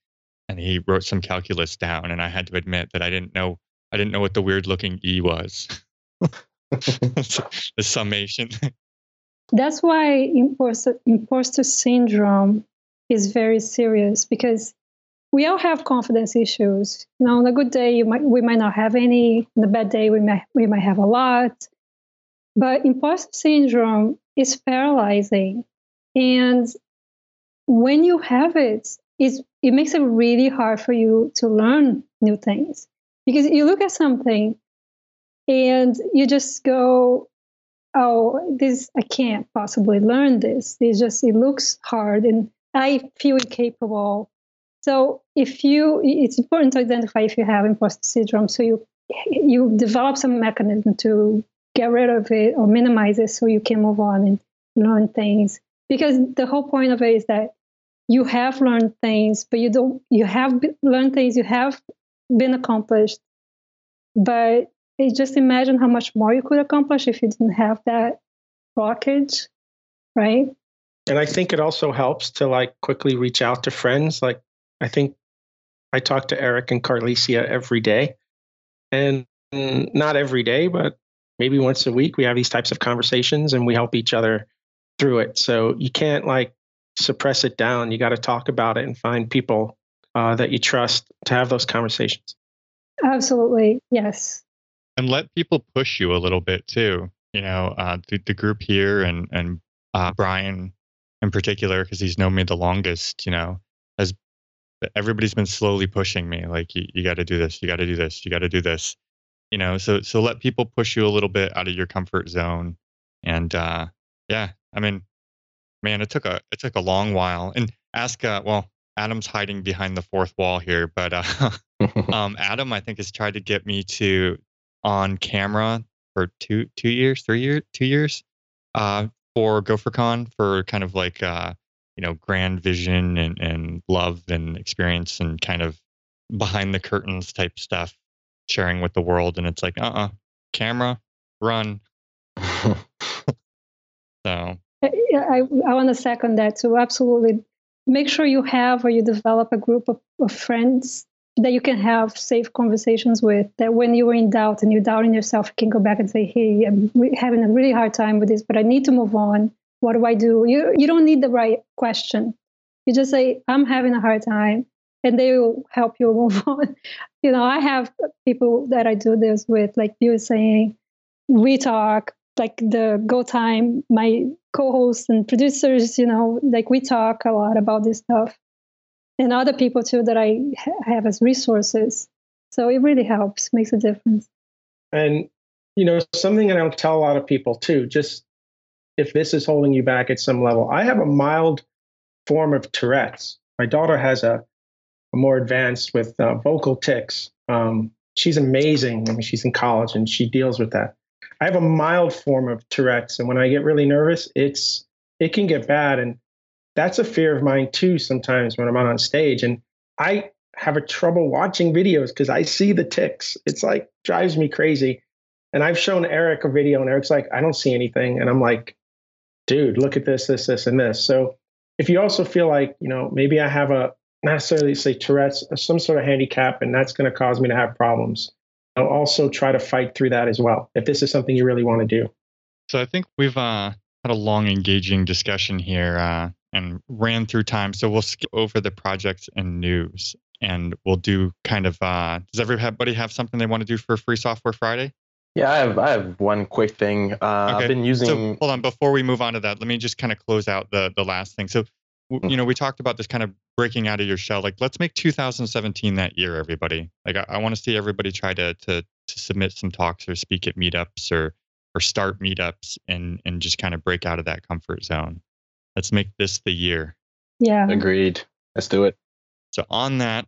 and he wrote some calculus down, and I had to admit that I didn't know I didn't know what the weird looking E was. <laughs> the summation. That's why imposter, imposter syndrome is very serious because we all have confidence issues. You know, on a good day, might we might not have any. On a bad day, we might we might have a lot. But imposter syndrome is paralyzing, and when you have it, it's, it makes it really hard for you to learn new things because you look at something and you just go oh this i can't possibly learn this it just it looks hard and i feel incapable. So if you it's important to identify if you have imposter syndrome. So you you develop some mechanism to get rid of it or minimize it so you can move on and learn things. Because the whole point of it is that you have learned things but you don't you have learned things you have been accomplished. But just imagine how much more you could accomplish if you didn't have that blockage right and i think it also helps to like quickly reach out to friends like i think i talk to erik and carlisia every day. And not every day but maybe once a week we have these types of conversations and we help each other through it. So you can't like suppress it down. You got to talk about it and find people uh, that you trust to have those conversations. Absolutely. Yes. And let people push you a little bit too. you know, uh, the, the group here and and uh, Brian in particular, because he's known me the longest, you know, has everybody's been slowly pushing me like you, you got to do this, you got to do this, you got to do this, you know. So so let people push you a little bit out of your comfort zone, and uh, yeah, I mean, man, it took a it took a long while. And ask, uh, well, Adam's hiding behind the fourth wall here, but uh, <laughs> <laughs> um, Adam, I think, has tried to get me to on camera for two two years, three years, two years, uh, for GopherCon for kind of like uh, you know grand vision and and love and experience and kind of behind the curtains type stuff, sharing with the world. And it's like, uh, uh camera, run. <laughs> so. I, I, I want to second that too. Absolutely make sure you have or you develop a group of, of friends that you can have safe conversations with that when you are in doubt and you're doubting yourself you can go back and say hey i'm having a really hard time with this but i need to move on. What do i do? You, you don't need the right question. You just say i'm having a hard time and they will help you <laughs> move on. You know i have people that i do this with like you were saying we talk like the go time my co-hosts and producers you know like we talk a lot about this stuff and other people too that i ha- have as resources. So it really helps makes a difference. And you know something that i don't tell a lot of people too just if this is holding you back at some level i have a mild form of tourette's. My daughter has a, a more advanced with uh, vocal tics. Um, she's amazing. I mean she's in college and she deals with that. I have a mild form of Tourette's, and when I get really nervous, it's it can get bad, and that's a fear of mine too. Sometimes when I'm on stage, and I have a trouble watching videos because I see the tics. It's like drives me crazy. And I've shown Erik a video, and Erik's like, I don't see anything, and I'm like, dude, look at this, this, this, and this. So if you also feel like you know maybe I have a not necessarily say Tourette's, some sort of handicap, and that's going to cause me to have problems I'll also try to fight through that as well if this is something you really want to do. So I think we've uh, had a long, engaging discussion here uh, and ran through time. So we'll skip over the projects and news and we'll do kind of uh, does everybody have something they want to do for Free Software Friday? Yeah, I have I have one quick thing. Uh, okay. I've been using. So hold on, before we move on to that, let me just kind of close out the the last thing. So, mm. you know, we talked about this kind of breaking out of your shell like let's make 2017 that year everybody like i, I want to see everybody try to to to submit some talks or speak at meetups or or start meetups and and just kind of break out of that comfort zone let's make this the year. Yeah. Agreed. Let's do it. So on that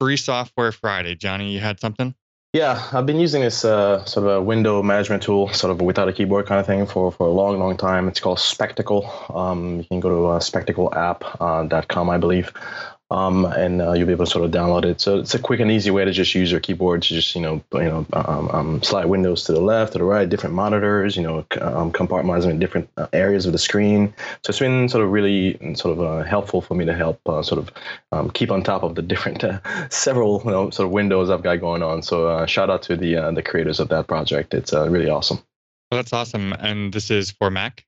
free software friday johnny you had something? Yeah, I've been using this uh, sort of a window management tool, sort of without a keyboard kind of thing, for, for a long, long time. It's called Spectacle. Um, you can go to uh, spectacleapp.com, uh, I believe um, and uh, you'll be able to sort of download it. So it's a quick and easy way to just use your keyboard to just you know you know um, um, slide windows to the left, to the right, different monitors, you know, um, compartmentalizing in different uh, areas of the screen. So it's been sort of really sort of uh, helpful for me to help uh, sort of um, keep on top of the <laughs> different uh, several you know, sort of windows I've got going on. So uh, shout out to the the creators of that project. It's really awesome. Well, that's awesome. And this is for Mac.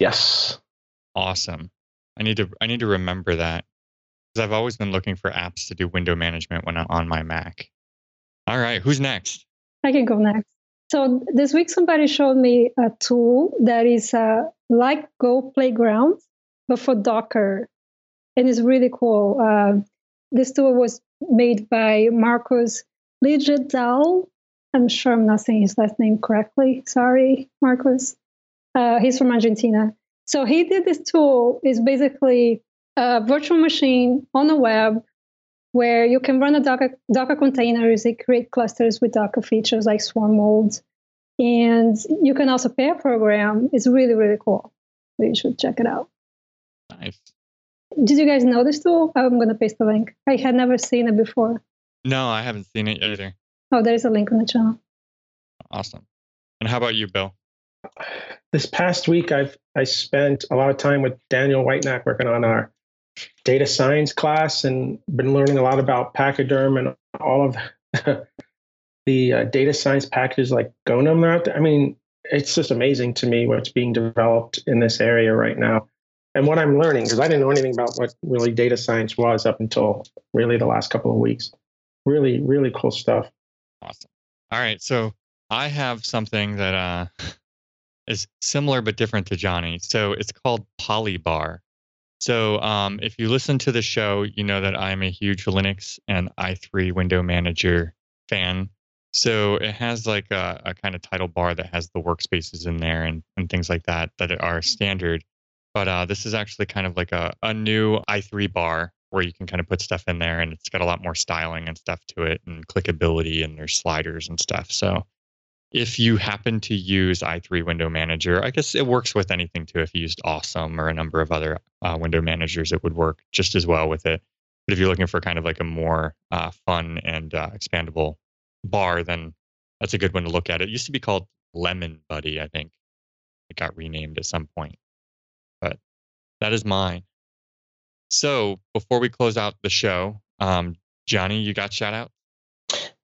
Yes. Awesome. I need to I need to remember that I've always been looking for apps to do window management when I'm on my Mac. All right, who's next? I can go next. So this week, somebody showed me a tool that is uh, like Go Playground, but for Docker, and it's really cool. Uh, this tool was made by Marcos Ligadal. I'm sure I'm not saying his last name correctly. Sorry, Marcos. Uh, he's from Argentina. So he did this tool. is basically a virtual machine on the web where you can run a Docker, Docker containers and create clusters with Docker features like swarm modes. And you can also pair program. It's really, really cool. You should check it out. Nice. Did you guys know this tool? I'm going to paste the link. I had never seen it before. No, I haven't seen it either. Oh, there's a link on the channel. Awesome. And how about you, Bill? This past week, I've I spent a lot of time with Daniel Whitenack working on our data science class and been learning a lot about Pachyderm and all of <laughs> the, uh, data science packages like Gonum out there. I mean, it's just amazing to me what's being developed in this area right now and what I'm learning because I didn't know anything about what really data science was up until really the last couple of weeks. Really, really cool stuff. Awesome. All right, so I have something that uh, <laughs> is similar but different to Johnny. So it's called Polybar. So um, if you listen to the show, you know that I'm a huge Linux and i3 window manager fan. So it has like a, a kind of title bar that has the workspaces in there and, and things like that that are standard. But uh, this is actually kind of like a, a new i3 bar where you can kind of put stuff in there and it's got a lot more styling and stuff to it and clickability and there's sliders and stuff. So if you happen to use i3 Window Manager, I guess it works with anything too. If you used Awesome or a number of other uh, window managers, it would work just as well with it. But if you're looking for kind of like a more uh, fun and uh, expandable bar, then that's a good one to look at. It used to be called Lemonbuddy, I think. It got renamed at some point. But that is mine. So before we close out the show, um, Johnny, you got shout out?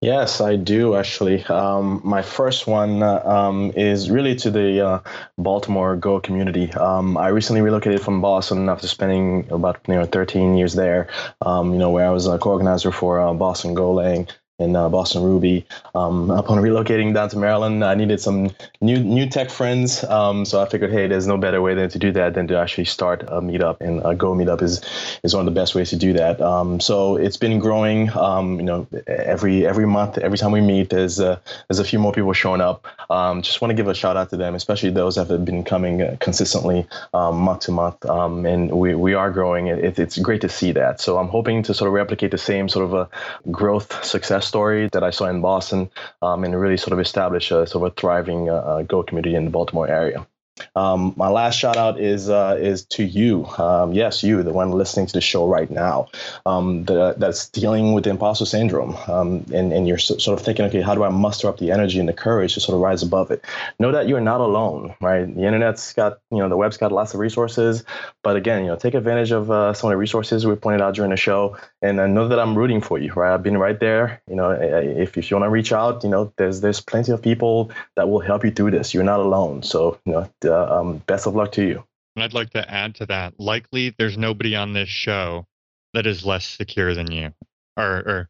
Yes, I do actually. Um, my first one uh, um, is really to the uh, Baltimore Go community. Um, I recently relocated from Boston after spending about you know 13 years there. Um, you know where I was a co-organizer for uh, Boston Golang in uh, Boston Ruby. Um, upon relocating down to Maryland, I needed some new new tech friends. Um, so I figured, hey, there's no better way than to do that than to actually start a meetup, and a Go meetup is is one of the best ways to do that. Um, so it's been growing. Um, you know, every every month, every time we meet, there's uh, there's a few more people showing up. Um, just want to give a shout out to them, especially those that have been coming uh, consistently um, month to month, and we we are growing. It, it's great to see that. So I'm hoping to sort of replicate the same sort of a growth success story that I saw in Boston um, and really sort of establish a sort of a thriving uh, uh Go community in the Baltimore area. Um, my last shout out is uh, is to you. Um, yes, you, the one listening to the show right now, um, the, that's dealing with the imposter syndrome, um, and and you're sort of thinking, okay, how do I muster up the energy and the courage to sort of rise above it? Know that you're not alone, right? The internet's got, you know, the web's got lots of resources, but again, you know, take advantage of uh, some of the resources we pointed out during the show, and I know that I'm rooting for you, right? I've been right there. You know, if if you want to reach out, you know, there's there's plenty of people that will help you through this. You're not alone, so you know uh, um, best of luck to you. And I'd like to add to that. Likely, there's nobody on this show that is less secure than you. Or, or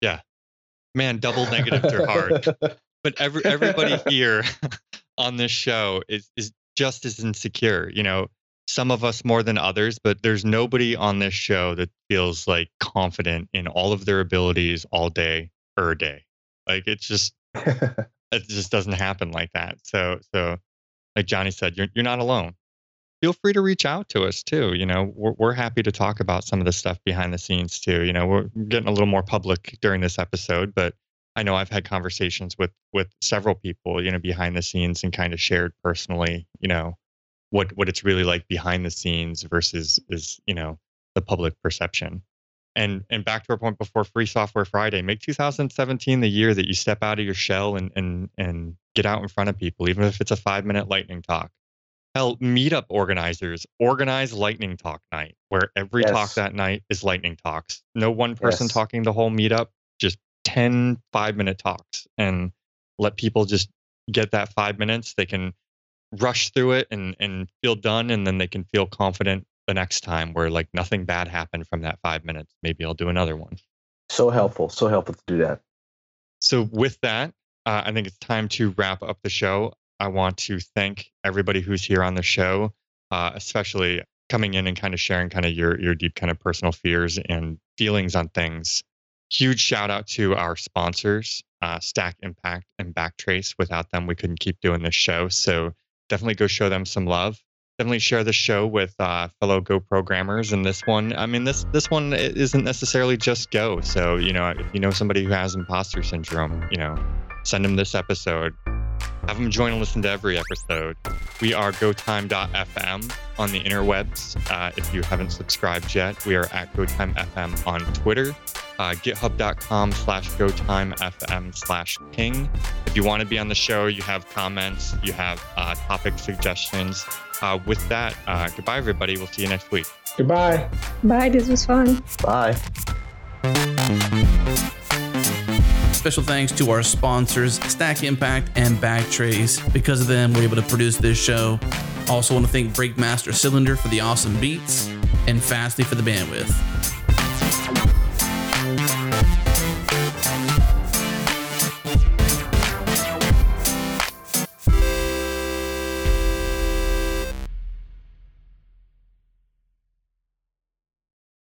yeah, man, double negatives <laughs> are hard. But every everybody here <laughs> on this show is is just as insecure. You know, some of us more than others, but there's nobody on this show that feels like confident in all of their abilities all day or day. Like it's just <laughs> it just doesn't happen like that. So so like Johnny said, you're you're not alone. Feel free to reach out to us too. You know, we're we're happy to talk about some of the stuff behind the scenes too. You know, we're getting a little more public during this episode, but I know I've had conversations with with several people, you know, behind the scenes and kind of shared personally, you know, what what it's really like behind the scenes versus is, you know, the public perception. And and back to our point before Free Software Friday, make 2017 the year that you step out of your shell and and and get out in front of people, even if it's a five minute lightning talk. Hell, meetup organizers organize lightning talk night where every yes. talk that night is lightning talks. No one person yes. talking the whole meetup, just 10 five minute talks and let people just get that five minutes. They can rush through it and, and feel done and then they can feel confident the next time where like nothing bad happened from that five minutes. Maybe I'll do another one. So helpful. So helpful to do that. So with that, uh, I think it's time to wrap up the show. I want to thank everybody who's here on the show, uh, especially coming in and kind of sharing kind of your your deep kind of personal fears and feelings on things. Huge shout out to our sponsors, uh, Stack Impact and Backtrace. Without them, we couldn't keep doing this show. So definitely go show them some love. Definitely share the show with uh, fellow Go programmers. And this one, I mean, this this one isn't necessarily just Go. So you know, if you know somebody who has imposter syndrome, you know, send them this episode. Have them join and listen to every episode. We are GoTime.fm on the interwebs. Uh, if you haven't subscribed yet, we are at GoTimeFM on Twitter. Uh, GitHub.com slash GoTimeFM slash ping. If you want to be on the show, you have comments, you have uh, topic suggestions. Uh, with that, uh, goodbye, everybody. We'll see you next week. Goodbye. Bye. This was fun. Bye. Special thanks to our sponsors, Stack Impact and Backtrace. Because of them, we're able to produce this show. Also, want to thank Breakmaster Cylinder for the awesome beats and Fastly for the bandwidth.